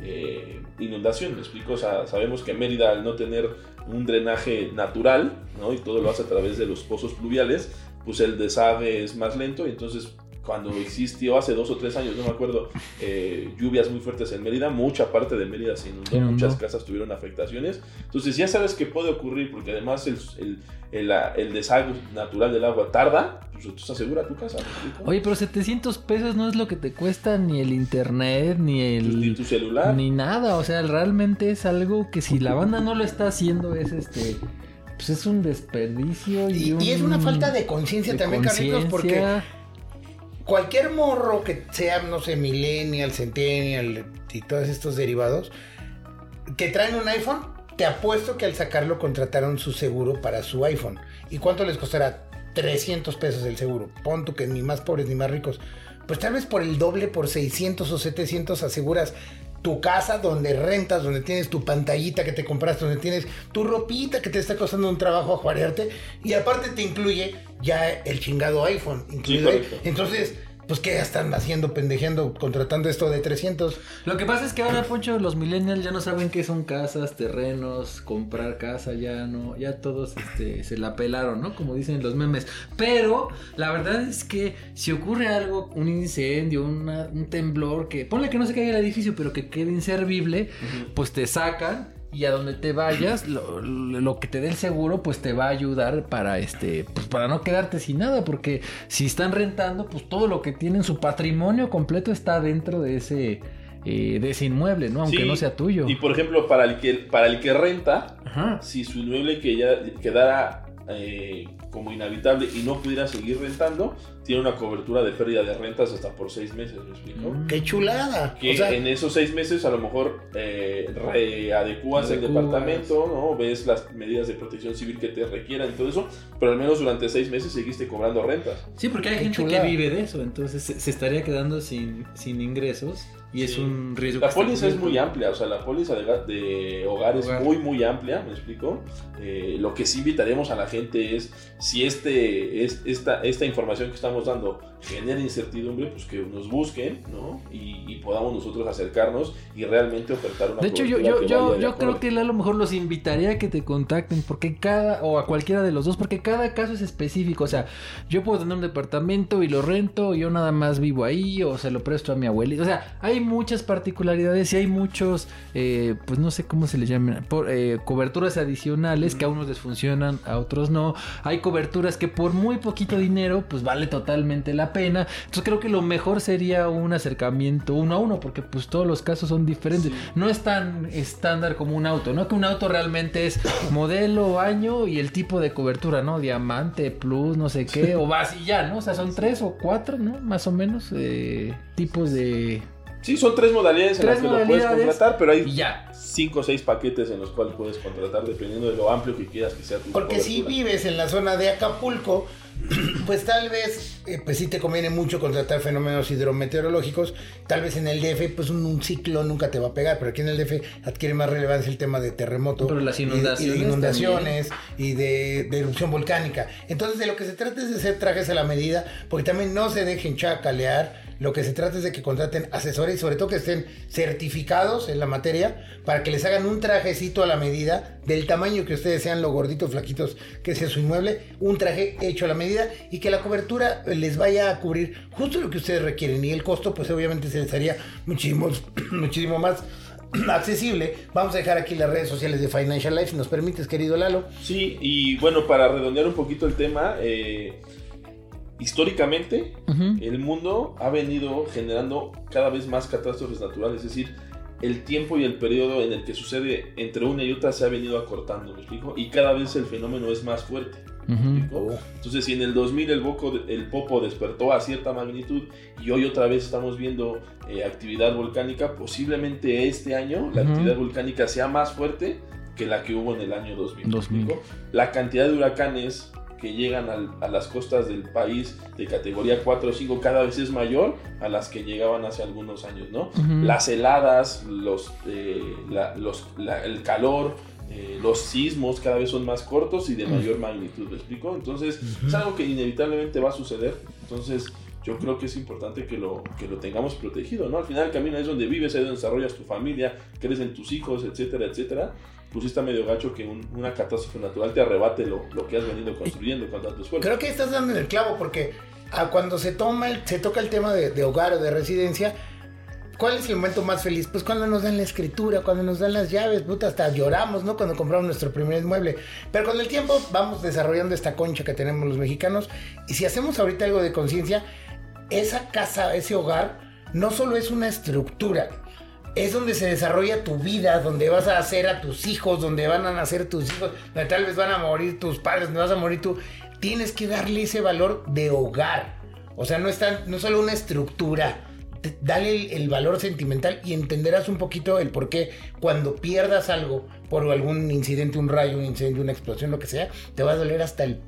eh, inundación, ¿me explico? O sea, sabemos que Mérida al no tener un drenaje natural, ¿no? Y todo lo hace a través de los pozos pluviales, pues el desagüe es más lento y entonces cuando existió hace dos o tres años, no me acuerdo, eh, lluvias muy fuertes en Mérida, mucha parte de Mérida se inundó, muchas casas tuvieron afectaciones. Entonces ya sabes que puede ocurrir, porque además el, el, el, el desagüe natural del agua tarda, pues entonces asegura tu casa. Oye, pero 700 pesos no es lo que te cuesta ni el internet, ni Pues, ni el... tu celular. Ni nada, o sea, realmente es algo que si la banda no lo está haciendo es este... Pues es un desperdicio y, Y, un- y es una falta de conciencia también, Carlitos, porque. Cualquier morro que sea, no sé, millennial, centennial y todos estos derivados, que traen un iPhone, te apuesto que al sacarlo contrataron su seguro para su iPhone. ¿Y cuánto les costará? 300 pesos el seguro. Pon tú que ni más pobres ni más ricos. Pues tal vez por el doble, por 600 o 700 aseguras tu casa donde rentas, donde tienes tu pantallita que te compraste, donde tienes tu ropita que te está costando un trabajo ajuarearte y aparte te incluye ya el chingado iPhone incluido ahí. correcto. Entonces, pues qué están haciendo, pendejeando, contratando esto de 300. Lo que pasa es que ahora, Poncho, los millennials ya no saben qué son casas, terrenos, comprar casa, ya no, ya todos este, se la pelaron, ¿no? Como dicen los memes. Pero la verdad es que si ocurre algo, un incendio, una- un temblor, que ponle que no se caiga el edificio, pero que quede inservible, pues te sacan. Y a donde te vayas, lo, lo que te dé el seguro, pues te va a ayudar para este, pues para no quedarte sin nada, porque si están rentando, pues todo lo que tienen, su patrimonio completo está dentro de ese, eh, de ese inmueble, ¿no? Aunque Sí, no sea tuyo. Y por ejemplo, para el que, para el que renta, Ajá. si su inmueble que ya quedara eh, como inhabitable y no pudiera seguir rentando, tiene una cobertura de pérdida de rentas hasta por seis meses, ¿me explico? Mm. ¡Qué chulada! Que O sea, en esos seis meses a lo mejor eh, readecuas el departamento, ¿no? Ves las medidas de protección civil que te requieran y todo eso, pero al menos durante seis meses seguiste cobrando rentas. Sí, porque hay Qué gente chulada. que vive de eso, entonces se, se estaría quedando sin, sin ingresos y es Sí. un riesgo. La póliza es muy amplia, o sea, la póliza de, de hogar es Hogar. muy, muy amplia, ¿me explico? Eh, lo que sí invitaremos a la gente es, si este, es, esta, esta información que estamos dando genera incertidumbre, pues que nos busquen, ¿no? Y, y podamos nosotros acercarnos y realmente ofertar una De hecho, yo, yo, yo, creo que a lo mejor los invitaría a que te contacten, porque cada, o a cualquiera de los dos, porque cada caso es específico. O sea, yo puedo tener un departamento y lo rento, y yo nada más vivo ahí, o se lo presto a mi abuelita. O sea, hay muchas particularidades y hay muchos, eh, pues no sé cómo se les llaman, por, eh, coberturas adicionales que a unos les funcionan, a otros no. Hay coberturas que por muy poquito dinero, pues vale totalmente la pena. Entonces creo que lo mejor sería un acercamiento uno a uno, porque pues todos los casos son diferentes. No es tan estándar como un auto, ¿no? Que un auto realmente es modelo, año y el tipo de cobertura, ¿no? Diamante, plus, no sé qué, o vas y ya, ¿no? O sea, son tres o cuatro, ¿no? Más o menos eh, tipos de... Sí, son tres modalidades en Tres las que lo puedes contratar, pero hay ya. cinco o seis paquetes en los cuales puedes contratar dependiendo de lo amplio que quieras que sea tu Porque si vives en la zona de Acapulco, pues tal vez, eh, pues sí te conviene mucho contratar fenómenos hidrometeorológicos. Tal vez en el DF, pues un, un ciclo nunca te va a pegar, pero aquí en el DF adquiere más relevancia el tema de terremoto. Pero las y- y de inundaciones inundaciones y de, de erupción volcánica. Entonces, de lo que se trata es de hacer trajes a la medida, porque también no se dejen chacalear. Lo que se trata es de que contraten asesores y sobre todo que estén certificados en la materia para que les hagan un trajecito a la medida del tamaño que ustedes sean, lo gorditos, flaquitos que sea su inmueble, un traje hecho a la medida y que la cobertura les vaya a cubrir justo lo que ustedes requieren y el costo pues obviamente se les haría muchísimo, muchísimo más accesible. Vamos a dejar aquí las redes sociales de Financial Life, si nos permites, querido Lalo. Sí, y bueno, para redondear un poquito el tema, eh, históricamente el mundo ha venido generando cada vez más catástrofes naturales, es decir, el tiempo y el periodo en el que sucede entre una y otra se ha venido acortando, ¿me explico? Y cada vez el fenómeno es más fuerte. Ujú. ¿explicó? Entonces, si en el 2000 el, boco, el Popo despertó a cierta magnitud y hoy otra vez estamos viendo eh, actividad volcánica, posiblemente este año la Ujú. actividad volcánica sea más fuerte que la que hubo en el año 2000. ¿me 2000. explico? La cantidad de huracanes que llegan al- a las costas del país de categoría 4 o 5 cada vez es mayor a las que llegaban hace algunos años, ¿no? Ujú. Las heladas, los, eh, la- los- la- el calor, eh, los sismos cada vez son más cortos y de mayor magnitud, ¿me explico? Entonces, es algo que inevitablemente va a suceder. Entonces, yo creo que es importante que lo, que lo tengamos protegido, ¿no? Al final el camino es donde vives, ahí donde desarrollas tu familia, crecen tus hijos, etcétera, etcétera. Pues está medio gacho que un- una catástrofe natural te arrebate lo, lo que has venido construyendo con tanto esfuerzo. Creo que estás dando en el clavo porque ah, cuando se toma el- se toca el tema de, de hogar o de residencia, ¿cuál es el momento más feliz? Pues cuando nos dan la escritura, cuando nos dan las llaves, hasta lloramos, ¿no? Cuando compramos nuestro primer inmueble. Pero con el tiempo vamos desarrollando esta concha que tenemos los mexicanos y si hacemos ahorita algo de conciencia, esa casa, ese hogar, no solo es una estructura, es donde se desarrolla tu vida, donde vas a hacer a tus hijos, donde van a nacer tus hijos, donde tal vez van a morir tus padres, donde vas a morir tú. Tienes que darle ese valor de hogar. O sea, no es, tan- no solo una estructura. Dale el, el valor sentimental y entenderás un poquito el por qué cuando pierdas algo por algún incidente, un rayo, un incendio, una explosión, lo que sea, te va a doler hasta el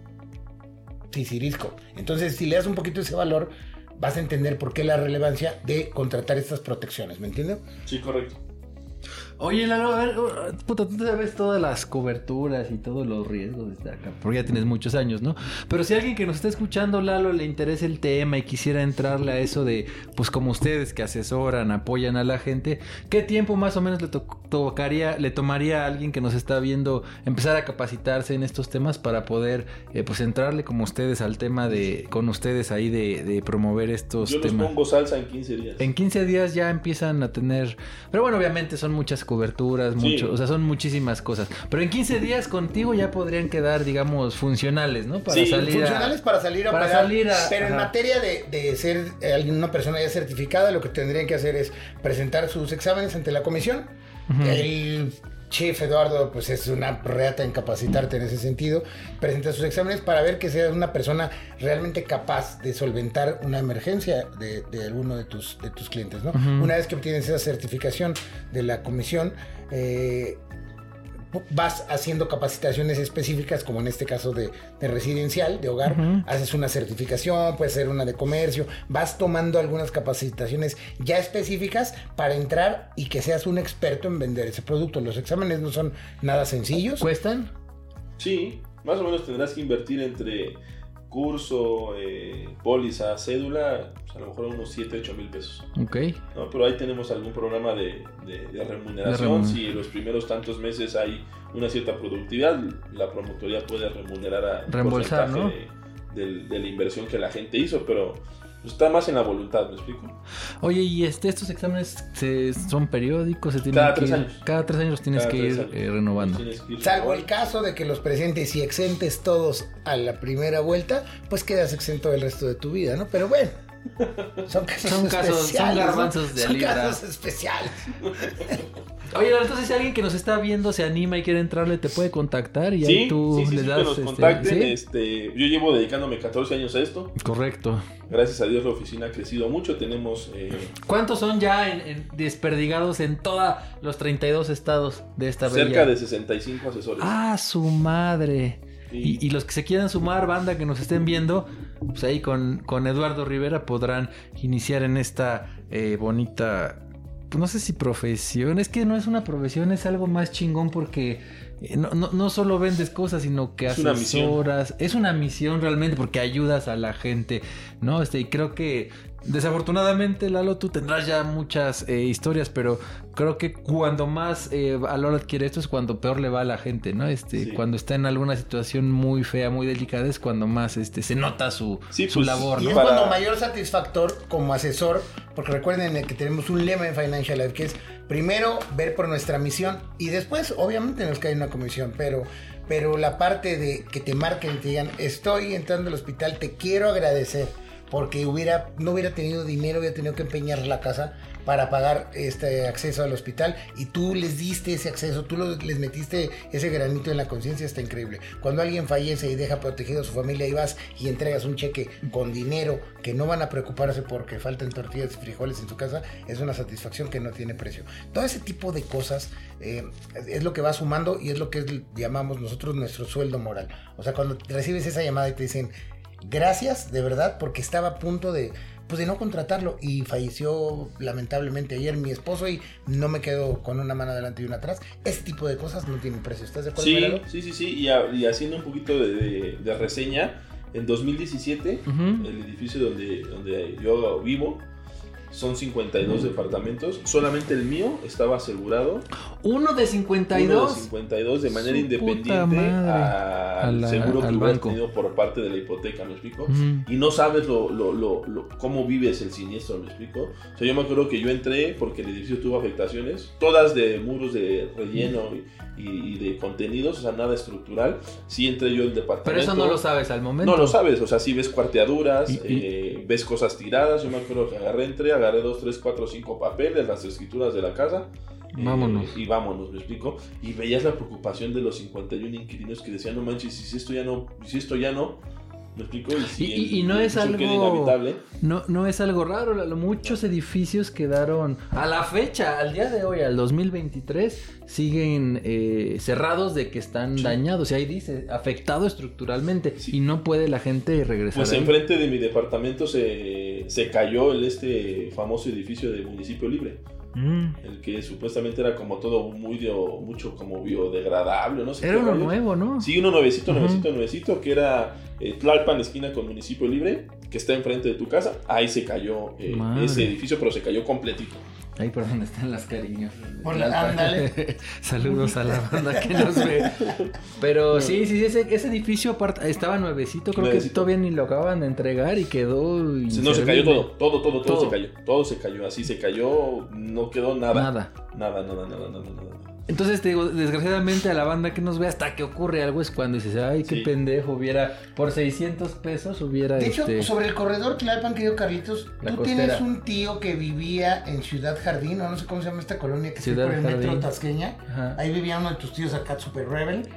sisirisco. Entonces, si le das un poquito ese valor, vas a entender por qué la relevancia de contratar estas protecciones, ¿me entiendes? Sí, correcto. Oye, Lalo, a ver, uh, puta, tú sabes todas las coberturas y todos los riesgos de acá, porque ya tienes muchos años, ¿no? Pero si alguien que nos está escuchando, Lalo, le interesa el tema y quisiera entrarle a eso de, pues como ustedes que asesoran, apoyan a la gente, ¿qué tiempo más o menos le to- tocaría, le tomaría a alguien que nos está viendo empezar a capacitarse en estos temas para poder, eh, pues entrarle como ustedes al tema de, con ustedes ahí de, de promover estos Yo los temas? pongo salsa en 15 días. En 15 días ya empiezan a tener. Pero bueno, obviamente son muchas coberturas, Sí. mucho, o sea, son muchísimas cosas. Pero en 15 días contigo ya podrían quedar, digamos, funcionales, ¿no? Para Sí, salir a- funcionales para salir a para operar, salir a- pero en materia de, de ser eh, alguien- una persona ya certificada, lo que tendrían que hacer es presentar sus exámenes ante la comisión. El chef Eduardo, pues es una reata en capacitarte en ese sentido. Presenta sus exámenes para ver que seas una persona realmente capaz de solventar una emergencia de, de alguno de tus, de tus clientes, ¿no? Una vez que obtienes esa certificación de la comisión, eh, vas haciendo capacitaciones específicas, como en este caso de, de residencial, de hogar, haces una certificación, puede ser una de comercio, vas tomando algunas capacitaciones ya específicas para entrar y que seas un experto en vender ese producto. Los exámenes no son nada sencillos. ¿Cuestan? Sí, más o menos tendrás que invertir entre curso, eh, póliza, cédula, pues a lo mejor unos 7, 8 mil pesos. Ok. ¿no? Pero ahí tenemos algún programa de, de- de remuneración. remun- si en los primeros tantos meses hay una cierta productividad, la promotoría puede remunerar a un Reembolsar, porcentaje de, la inversión que la gente hizo, pero está más en la voluntad, ¿me explico? Oye, ¿y este, estos exámenes se, son periódicos? Se tienen Cada que tres ir- años. Cada tres años tienes Cada que tres ir años. eh, renovando. Tienes que ir Salvo el renovando. caso de que los presentes y exentes todos a la primera vuelta, pues quedas exento del resto de tu vida, ¿no? Pero bueno, son casos Son casos- son especiales. ¿no? garbanzos de Son libra. casos especiales. Oye, entonces si alguien que nos está viendo se anima y quiere entrarle, te puede contactar y Sí, ahí tú sí, sí, le das. que nos este, contacten. Este, yo llevo dedicándome 14 años a esto. Correcto. Gracias a Dios la oficina ha crecido mucho. Tenemos eh, ¿Cuántos son ya en, en- desperdigados en todos los 32 estados de esta cerca bella? de 65 asesores. Ah, su madre. Y, y los que se quieran sumar, banda que nos estén viendo, pues ahí con, con Eduardo Rivera podrán iniciar en esta eh, bonita, no sé si profesión, es que no es una profesión, es algo más chingón porque no, no, no solo vendes cosas, sino que Es una asesoras, es una misión realmente porque ayudas a la gente, ¿no? Este, y creo que desafortunadamente, Lalo, tú tendrás ya muchas eh, historias, pero creo que cuando más eh, valor adquiere esto es cuando peor le va a la gente, ¿no? Este, Sí. cuando está en alguna situación muy fea, muy delicada, es cuando más este, se nota su, Sí, su pues, labor, Y es Para- cuando mayor satisfactor como asesor, porque recuerden que tenemos un lema en Financial Life que es primero ver por nuestra misión y después obviamente nos cae una comisión, pero, pero la parte de que te marquen y te digan estoy entrando al hospital, te quiero agradecer porque hubiera, no hubiera tenido dinero, hubiera tenido que empeñar la casa para pagar este acceso al hospital y tú les diste ese acceso, tú los- les metiste ese granito en la conciencia, está increíble. Cuando alguien fallece y deja protegido a su familia y vas y entregas un cheque con dinero que no van a preocuparse porque faltan tortillas y frijoles en su casa, es una satisfacción que no tiene precio. Todo ese tipo de cosas eh, es lo que va sumando y es lo que llamamos nosotros nuestro sueldo moral. O sea, cuando recibes esa llamada y te dicen, gracias de verdad porque estaba a punto de pues de no contratarlo y falleció lamentablemente ayer mi esposo y no me quedo con una mano adelante y una atrás. Ese tipo de cosas no tienen precio. ¿Estás de acuerdo? Sí, sí, sí, sí. Y, a- y haciendo un poquito de, de- de reseña, en 2017, Ujú. el edificio donde, donde yo vivo, son 52 departamentos. Solamente el mío estaba asegurado. Uno de Uno 52. de 52 de manera Su independiente al la- seguro que al banco. tenido por parte de la hipoteca, ¿me explico? Y no sabes lo, lo, lo, cómo vives el siniestro, ¿me explico? O sea, yo me acuerdo que yo entré porque el edificio tuvo afectaciones, todas de muros de relleno y, y- y de contenidos, o sea, nada estructural. Sí entré yo al departamento. Pero eso no lo sabes al momento. No lo sabes, o sea, sí ves cuarteaduras, eh, ves cosas tiradas. Yo me acuerdo que agarré, entré, agarré dos, tres, cuatro, cinco papeles, las escrituras de la casa. eh, Vámonos. y vámonos, me explico. Y veías la preocupación de los 51 inquilinos que decían, no manches, si esto ya no, si esto ya no, me explico. Y, si Y- el y- y no es algo-. No, no es algo raro, muchos edificios quedaron a la fecha, al día de hoy, al 2023, siguen eh, cerrados de que están dañados. Y ahí dice, afectado estructuralmente. Sí. Y no puede la gente regresar. Pues enfrente de mi departamento se, se cayó el este famoso edificio de municipio libre. Mm. El que supuestamente era como todo muy de, mucho como biodegradable, no sé. Era qué uno rayos. nuevo, ¿no? Sí, uno nuevecito, nuevecito, nuevecito, que era eh, Tlalpan, esquina con municipio libre, que está enfrente de tu casa. Ahí se cayó eh, ese edificio, pero se cayó completito. Ahí por donde están las cariños. Por- Las- ándale. Saludos a la banda que nos ve. Pero sí, sí, ese, ese edificio aparte, estaba nuevecito, creo que Nuevecito. todavía ni lo acaban de entregar y quedó. No, se cayó todo, todo, todo, todo, Todo. se cayó. Todo se cayó, así se cayó, no quedó nada. Nada. Nada, nada, nada, nada, nada. Entonces te digo, desgraciadamente a la banda que nos ve hasta que ocurre algo es cuando dices, ay, qué Sí. pendejo, hubiera por 600 pesos hubiera De hecho, este sobre el corredor Tlalpan, querido Carlitos, La tú costera. tienes un tío que vivía en Ciudad Jardín, o no sé cómo se llama esta colonia que está Ciudad por el metro Jardín. Tasqueña. Ajá. Ahí vivía uno de tus tíos acá, Super Rebel.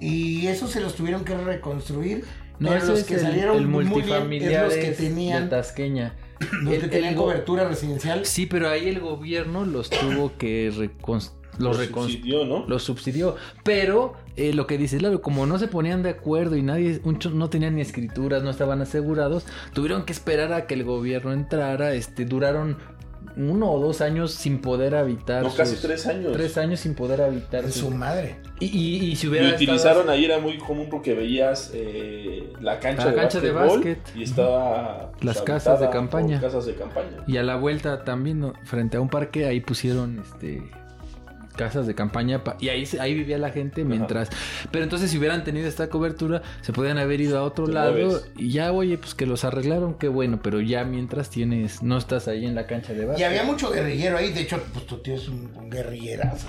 Y eso se los tuvieron que reconstruir. No, pero ese los es que el, salieron el muy bien multifamiliar es los que de Tasqueña. los que el- tenían cobertura residencial. Sí, pero ahí el gobierno los tuvo que recon- los subsidió, ¿no? los subsidió. Pero eh, lo que dice Lalo, como no se ponían de acuerdo y nadie, muchos no tenían ni escrituras, no estaban asegurados, tuvieron que esperar a que el gobierno entrara. Este, duraron uno o dos años sin poder habitar. No, casi sus- tres años. Tres años sin poder habitar. De su madre. Y, y, y si Y hubiera utilizaron estado- ahí, era muy común porque veías eh, la cancha, La de, cancha de básquet. y estaba pues, Las casas de campaña. Casas de campaña. Y a la vuelta también, ¿no? frente a un parque, ahí pusieron este casas de campaña pa- y ahí se- ahí vivía la gente mientras pero entonces si hubieran tenido esta cobertura se podían haber ido a otro lado y ya oye pues que los arreglaron qué bueno pero ya mientras tienes no estás ahí en la cancha de Y básquet había mucho guerrillero ahí. De hecho, pues tu tío es un, un guerrillerazo.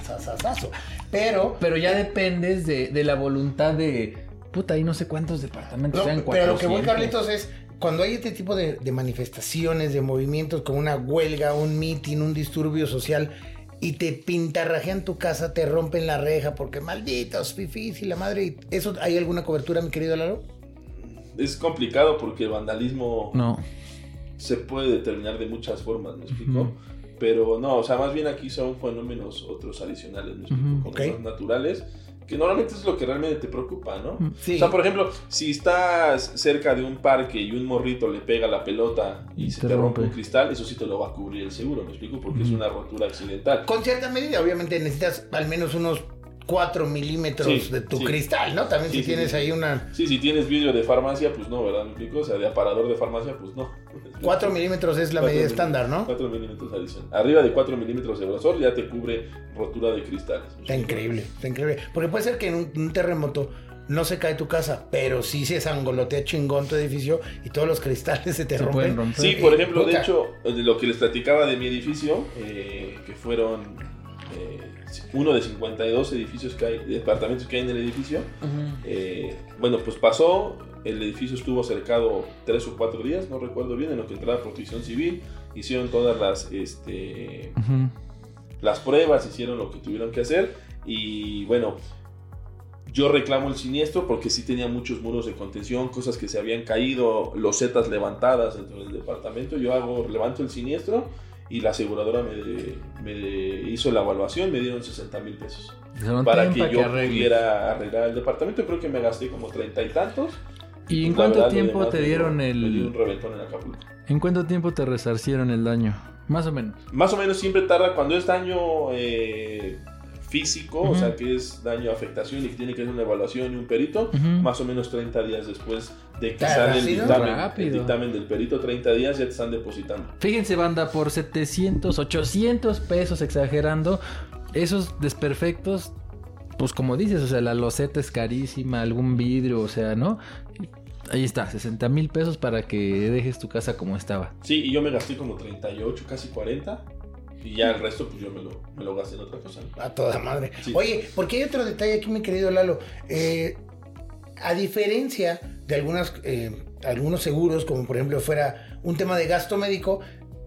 Pero pero ya dependes de, de la voluntad de puta ahí no sé cuántos departamentos No, sean pero lo que voy, 400. Carlitos, es cuando hay este tipo de, de manifestaciones, de movimientos, como una huelga, un mitin, un disturbio social, y te pintarrajean tu casa, te rompen la reja, porque malditos, fifís y la madre. ¿Eso hay alguna cobertura, mi querido Lalo? Es complicado porque el vandalismo no se puede determinar de muchas formas, ¿me explico? Pero no, o sea, más bien aquí son fenómenos otros adicionales, ¿me explico? Como Ok. más naturales, que normalmente es lo que realmente te preocupa, ¿no? Sí. O sea, por ejemplo, si estás cerca de un parque y un morrito le pega la pelota y, Y se te rompe rompe. un cristal, eso sí te lo va a cubrir el seguro, ¿me explico? Porque es una rotura accidental. Con cierta medida, obviamente necesitas al menos unos 4 milímetros Sí, de tu sí. cristal, ¿no? También Sí, si sí, tienes sí. ahí una... Sí, si tienes vidrio de farmacia, pues no, ¿verdad? ¿Me explico? O sea, de aparador de farmacia, pues no. 4 milímetros es la medida estándar, ¿no? 4 milímetros adicional. Arriba de 4 milímetros de grosor ya te cubre rotura de cristales. ¿me Está increíble, está increíble. Porque puede ser que en un, un terremoto no se cae tu casa, pero sí se sangolotea chingón tu edificio y todos los cristales se te se rompen. romper Sí, por ejemplo, de hecho, de lo que les platicaba de mi edificio, eh, que fueron eh, uno de 52 edificios que hay, departamentos que hay en el edificio, Ujú. eh, bueno, pues pasó, el edificio estuvo cercado tres o cuatro días, no recuerdo bien, en lo que entraba protección civil, hicieron todas las, este, las pruebas, hicieron lo que tuvieron que hacer y bueno, yo reclamo el siniestro porque sí tenía muchos muros de contención, cosas que se habían caído, losetas levantadas dentro del departamento. Yo hago, levanto el siniestro y la aseguradora me, hizo la evaluación, me dieron 60 mil pesos. Para que yo pudiera arreglar el departamento. Creo que me gasté como treinta y tantos. ¿Y en cuánto tiempo te dieron el... Me un reventón en Acapulco. ¿En cuánto tiempo te resarcieron el daño? Más o menos. Más o menos siempre tarda, cuando es daño eh, físico, o sea, que es daño, afectación y que tiene que hacer una evaluación y un perito, más o menos 30 días después de que sale el dictamen, del perito, 30 días ya te están depositando. Fíjense, banda, por 700, 800 pesos exagerando, esos desperfectos, pues como dices, o sea, la loseta es carísima, algún vidrio, o sea, ¿no? Ahí está, 60 mil pesos para que dejes tu casa como estaba. Sí, y yo me gasté como 38, casi 40 y ya el resto, pues yo me lo, me lo gasté en otra cosa. A toda madre. Oye, porque hay otro detalle aquí, mi querido Lalo. Eh, a diferencia de algunas, eh, algunos seguros, como por ejemplo fuera un tema de gasto médico,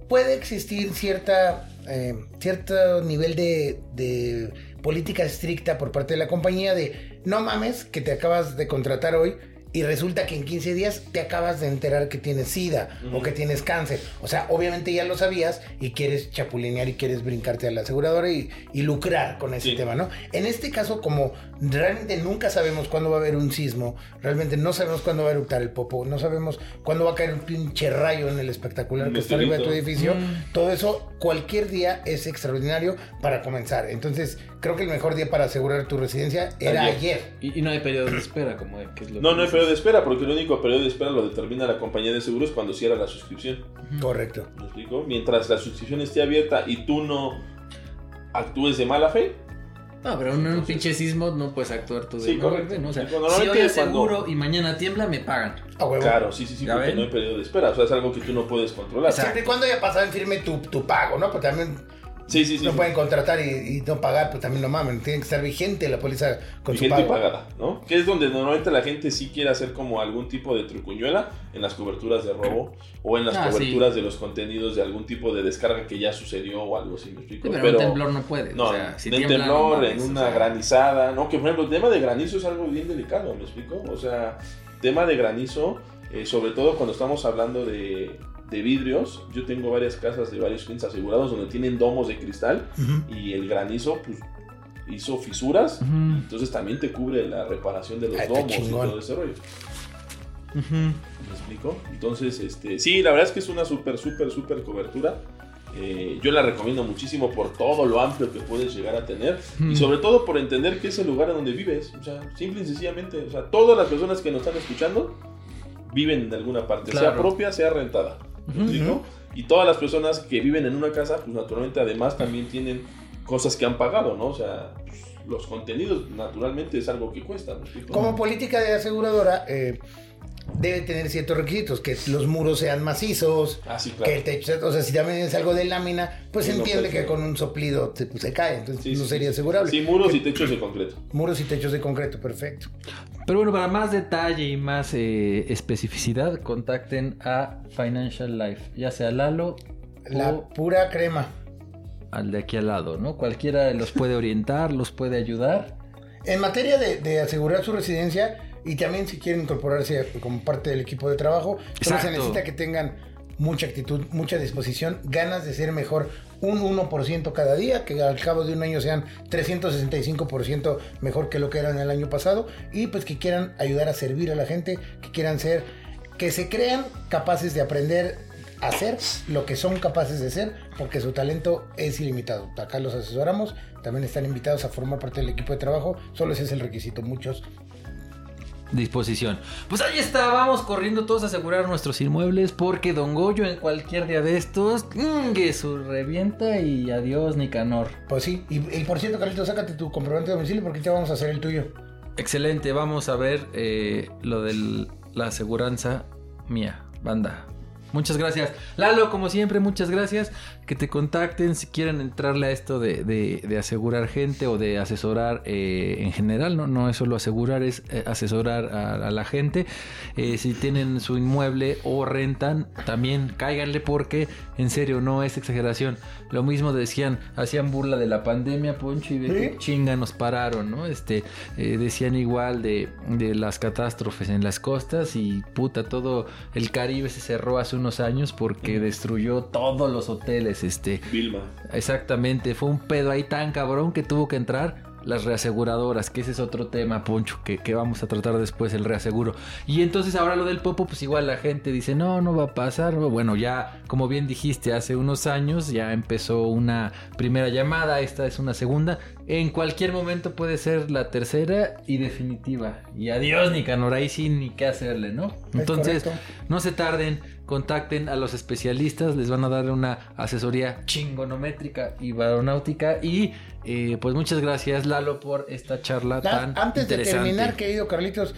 puede existir cierta, eh, cierto nivel de, de política estricta por parte de la compañía de no mames que te acabas de contratar hoy y resulta que en 15 días te acabas de enterar que tienes sida o que tienes cáncer. O sea, obviamente ya lo sabías y quieres chapulinear y quieres brincarte a la aseguradora y, lucrar con ese tema, ¿no? En este caso, como realmente nunca sabemos cuándo va a haber un sismo, realmente no sabemos cuándo va a eruptar el popo, no sabemos cuándo va a caer un pinche rayo en el espectacular que está arriba de tu edificio, mm. todo eso cualquier día es extraordinario para comenzar. Entonces, creo que el mejor día para asegurar tu residencia era ayer. Y, no hay periodo de espera, como que es lo No, no hay periodo de espera, porque el único periodo de espera lo determina la compañía de seguros cuando cierra la suscripción. Correcto. ¿Me explico? Mientras la suscripción esté abierta y tú no actúes de mala fe, no, pero en un pinche sismo no puedes actuar tú de Sí, correcto. ¿no? O sea, si hoy aseguro y mañana tiembla, me pagan. Ah, claro, sí, sí, sí, porque no hay periodo de espera. O sea, es algo que tú no puedes controlar. Siempre y cuando haya pasado en firme tu, tu pago, ¿no? Porque también Sí, sí, sí. No pueden contratar y, no pagar, pues también no mamen. Tiene que estar vigente la póliza con vigente y pagada, ¿no? Que es donde normalmente la gente sí quiere hacer como algún tipo de trucuñuela en las coberturas de robo o en las ah, coberturas de los contenidos de algún tipo de descarga que ya sucedió o algo así, ¿me explico? pero, en temblor no puede. No, o sea, si en temblor, en una granizada, ¿no? Que por ejemplo el tema de granizo es algo bien delicado, ¿me explico? O sea, tema de granizo, eh, sobre todo cuando estamos hablando de de vidrios. Yo tengo varias casas de varios clientes asegurados donde tienen domos de cristal y el granizo pues hizo fisuras. Entonces también te cubre la reparación de los domos y todo ese rollo. ¿Me explico? Entonces, este, sí, la verdad es que es una súper, súper, súper cobertura. Eh, yo la recomiendo muchísimo por todo lo amplio que puedes llegar a tener y sobre todo por entender que es el lugar en donde vives. O sea, simple y sencillamente, o sea, todas las personas que nos están escuchando viven en alguna parte, sea propia, sea rentada. Y todas las personas que viven en una casa, pues naturalmente además también tienen cosas que han pagado, ¿no? O sea, pues, los contenidos naturalmente es algo que cuesta. Como política de aseguradora, eh, debe tener ciertos requisitos, que los muros sean macizos, ah, que el techo, o sea, si también es algo de lámina, pues entiende que con un soplido se, pues, cae, entonces no sería asegurable. Sí, muros y techos de concreto. Muros y techos de concreto, perfecto. Pero bueno, para más detalle y más eh, especificidad, contacten a Financial Life, ya sea Lalo La pura crema. Al de aquí al lado, ¿no? Cualquiera los puede orientar, los puede ayudar. En materia de, de asegurar su residencia, y también si quieren incorporarse como parte del equipo de trabajo, solo se necesita que tengan mucha actitud, mucha disposición, ganas de ser mejor un 1% cada día, que al cabo de un año sean 365% mejor que lo que eran el año pasado, y pues que quieran ayudar a servir a la gente, que quieran ser, que se crean capaces de aprender a hacer lo que son capaces de ser, porque su talento es ilimitado. Acá los asesoramos, también están invitados a formar parte del equipo de trabajo, solo ese es el requisito, muchos disposición. Pues ahí está, vamos corriendo todos a asegurar nuestros inmuebles porque Don Goyo en cualquier día de estos, que su revienta y adiós Nicanor. Pues sí, y, por cierto, Carlitos, sácate tu comprobante de domicilio porque ya vamos a hacer el tuyo. Excelente, vamos a ver eh, lo de la aseguranza mía, banda. Muchas gracias. Lalo, como siempre, muchas gracias. Que te contacten si quieren entrarle a esto de, de- de asegurar gente o de asesorar eh, en general. No, no es solo asegurar, es eh, asesorar a, a la gente. Eh, si tienen su inmueble o rentan, también cáiganle porque, en serio, no es exageración. Lo mismo decían, hacían burla de la pandemia, Poncho, y ve que ¿Sí? chinga nos pararon, ¿no? Este, eh, decían igual de, de las catástrofes en las costas y puta, todo el Caribe se cerró hace unos años porque destruyó todos los hoteles, este, Vilma. exactamente, fue un pedo ahí tan cabrón que tuvo que entrar las reaseguradoras, que ese es otro tema, Poncho, que, que vamos a tratar después, el reaseguro. Y entonces ahora lo del Popo, pues igual la gente dice, no, no va a pasar. Bueno, ya, como bien dijiste, hace unos años ya empezó una primera llamada, esta es una segunda. En cualquier momento puede ser la tercera y definitiva. Y adiós, Nicanor, ahí sí ni qué hacerle, ¿no? Entonces, correcto. no se tarden, contacten a los especialistas, les van a dar una asesoría chingonométrica y baronáutica. Y eh, pues muchas gracias, Lalo, por esta charla La- tan antes de interesante. terminar, querido Carlitos,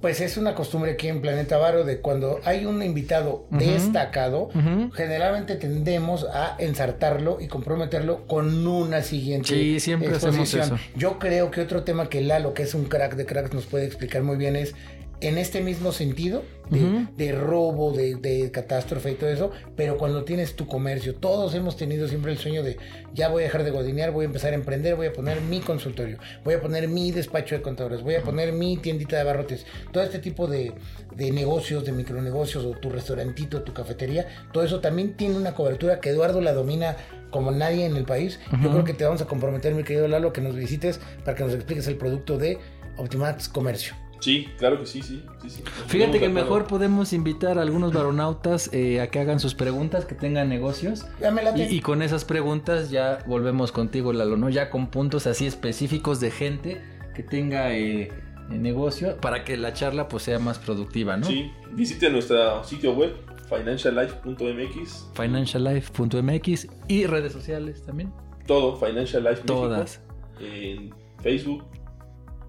pues es una costumbre aquí en Planeta Varo de cuando hay un invitado destacado, generalmente tendemos a ensartarlo y comprometerlo con una siguiente Sí, siempre hacemos eso. Yo creo que otro tema que Lalo, que es un crack de cracks, nos puede explicar muy bien es en este mismo sentido de, de robo, de, de catástrofe y todo eso, pero cuando tienes tu comercio, todos hemos tenido siempre el sueño de ya voy a dejar de godinear, voy a empezar a emprender, voy a poner mi consultorio, voy a poner mi despacho de contadores, voy a poner mi tiendita de abarrotes, todo este tipo de, de negocios, de micronegocios o tu restaurantito, tu cafetería, todo eso también tiene una cobertura que Eduardo la domina como nadie en el país. Yo creo que te vamos a comprometer, mi querido Lalo, que nos visites para que nos expliques el producto de Optimax Comercio. Sí, claro que sí, sí. sí, sí. Fíjate que mejor podemos invitar a algunos varonautas eh, a que hagan sus preguntas, que tengan negocios. Ya me. Y, y con esas preguntas ya volvemos contigo, Lalo, ¿no? Ya con puntos así específicos de gente que tenga eh, eh, negocio para que la charla pues sea más productiva, ¿no? Sí, visite nuestro sitio web financiallife.mx. Financiallife.mx y redes sociales también. Todo, Financial Life México, Todas. En Facebook,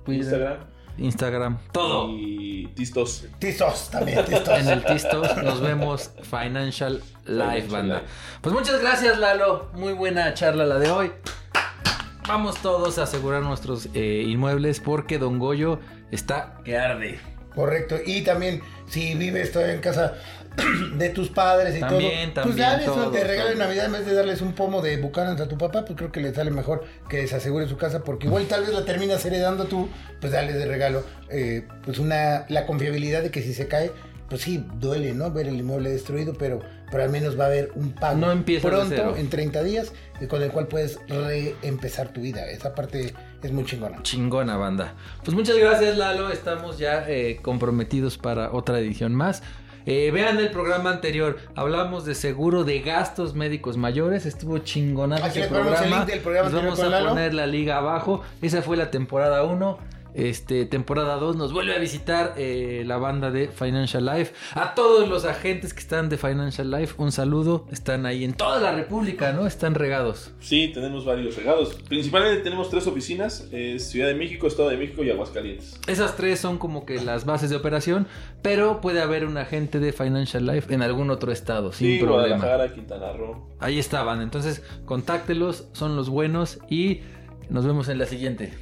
Twitter, Instagram. Instagram, todo. Y Tistos. Tistos también, tistos. En el Tistos nos vemos Financial Life, banda. Life. Pues muchas gracias, Lalo. Muy buena charla la de hoy. Vamos todos a asegurar nuestros eh, inmuebles porque Don Goyo está que arde. Correcto. Y también, si vives todavía en casa de tus padres y También, todo, pues también, dales todo, un te todo. Navidad en vez de darles un pomo de Buchanan a tu papá, pues creo que le sale mejor que desasegure su casa, porque igual tal vez la terminas heredando tú, pues dale de regalo, eh, pues una, la confiabilidad de que si se cae, pues sí, duele, ¿no? Ver el inmueble destruido, pero, pero al menos va a haber un pago No empiezas de pronto, en 30 días, y con el cual puedes reempezar tu vida. Esa parte es muy chingona. Chingona banda. Pues muchas gracias Lalo, estamos ya eh, comprometidos para otra edición más. Eh, vean el programa anterior, hablamos de seguro de gastos médicos mayores, estuvo chingonazo ese el programa. link del programa Les vamos a poner la liga abajo. Esa fue la temporada 1. Este, temporada 2 nos vuelve a visitar eh, la banda de Financial Life. A todos los agentes que están de Financial Life, un saludo. Están ahí en toda la República, ¿no? Están regados. Sí, tenemos varios regados. Principalmente tenemos tres oficinas: es Ciudad de México, Estado de México y Aguascalientes. Esas tres son como que las bases de operación, pero puede haber un agente de Financial Life en algún otro estado, sin Sí, problema. Guadalajara, Quintana Roo. Ahí estaban, entonces contáctelos, son los buenos y nos vemos en la siguiente.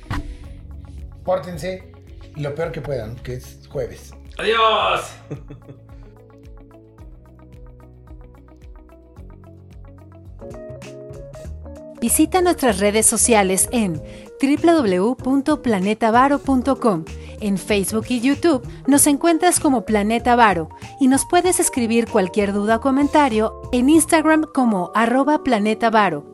Pórtense lo peor que puedan, que es jueves. ¡Adiós! Visita nuestras redes sociales en www.planetavaro.com. En Facebook y YouTube nos encuentras como Planeta Varo y nos puedes escribir cualquier duda o comentario en Instagram como arroba Planeta Varo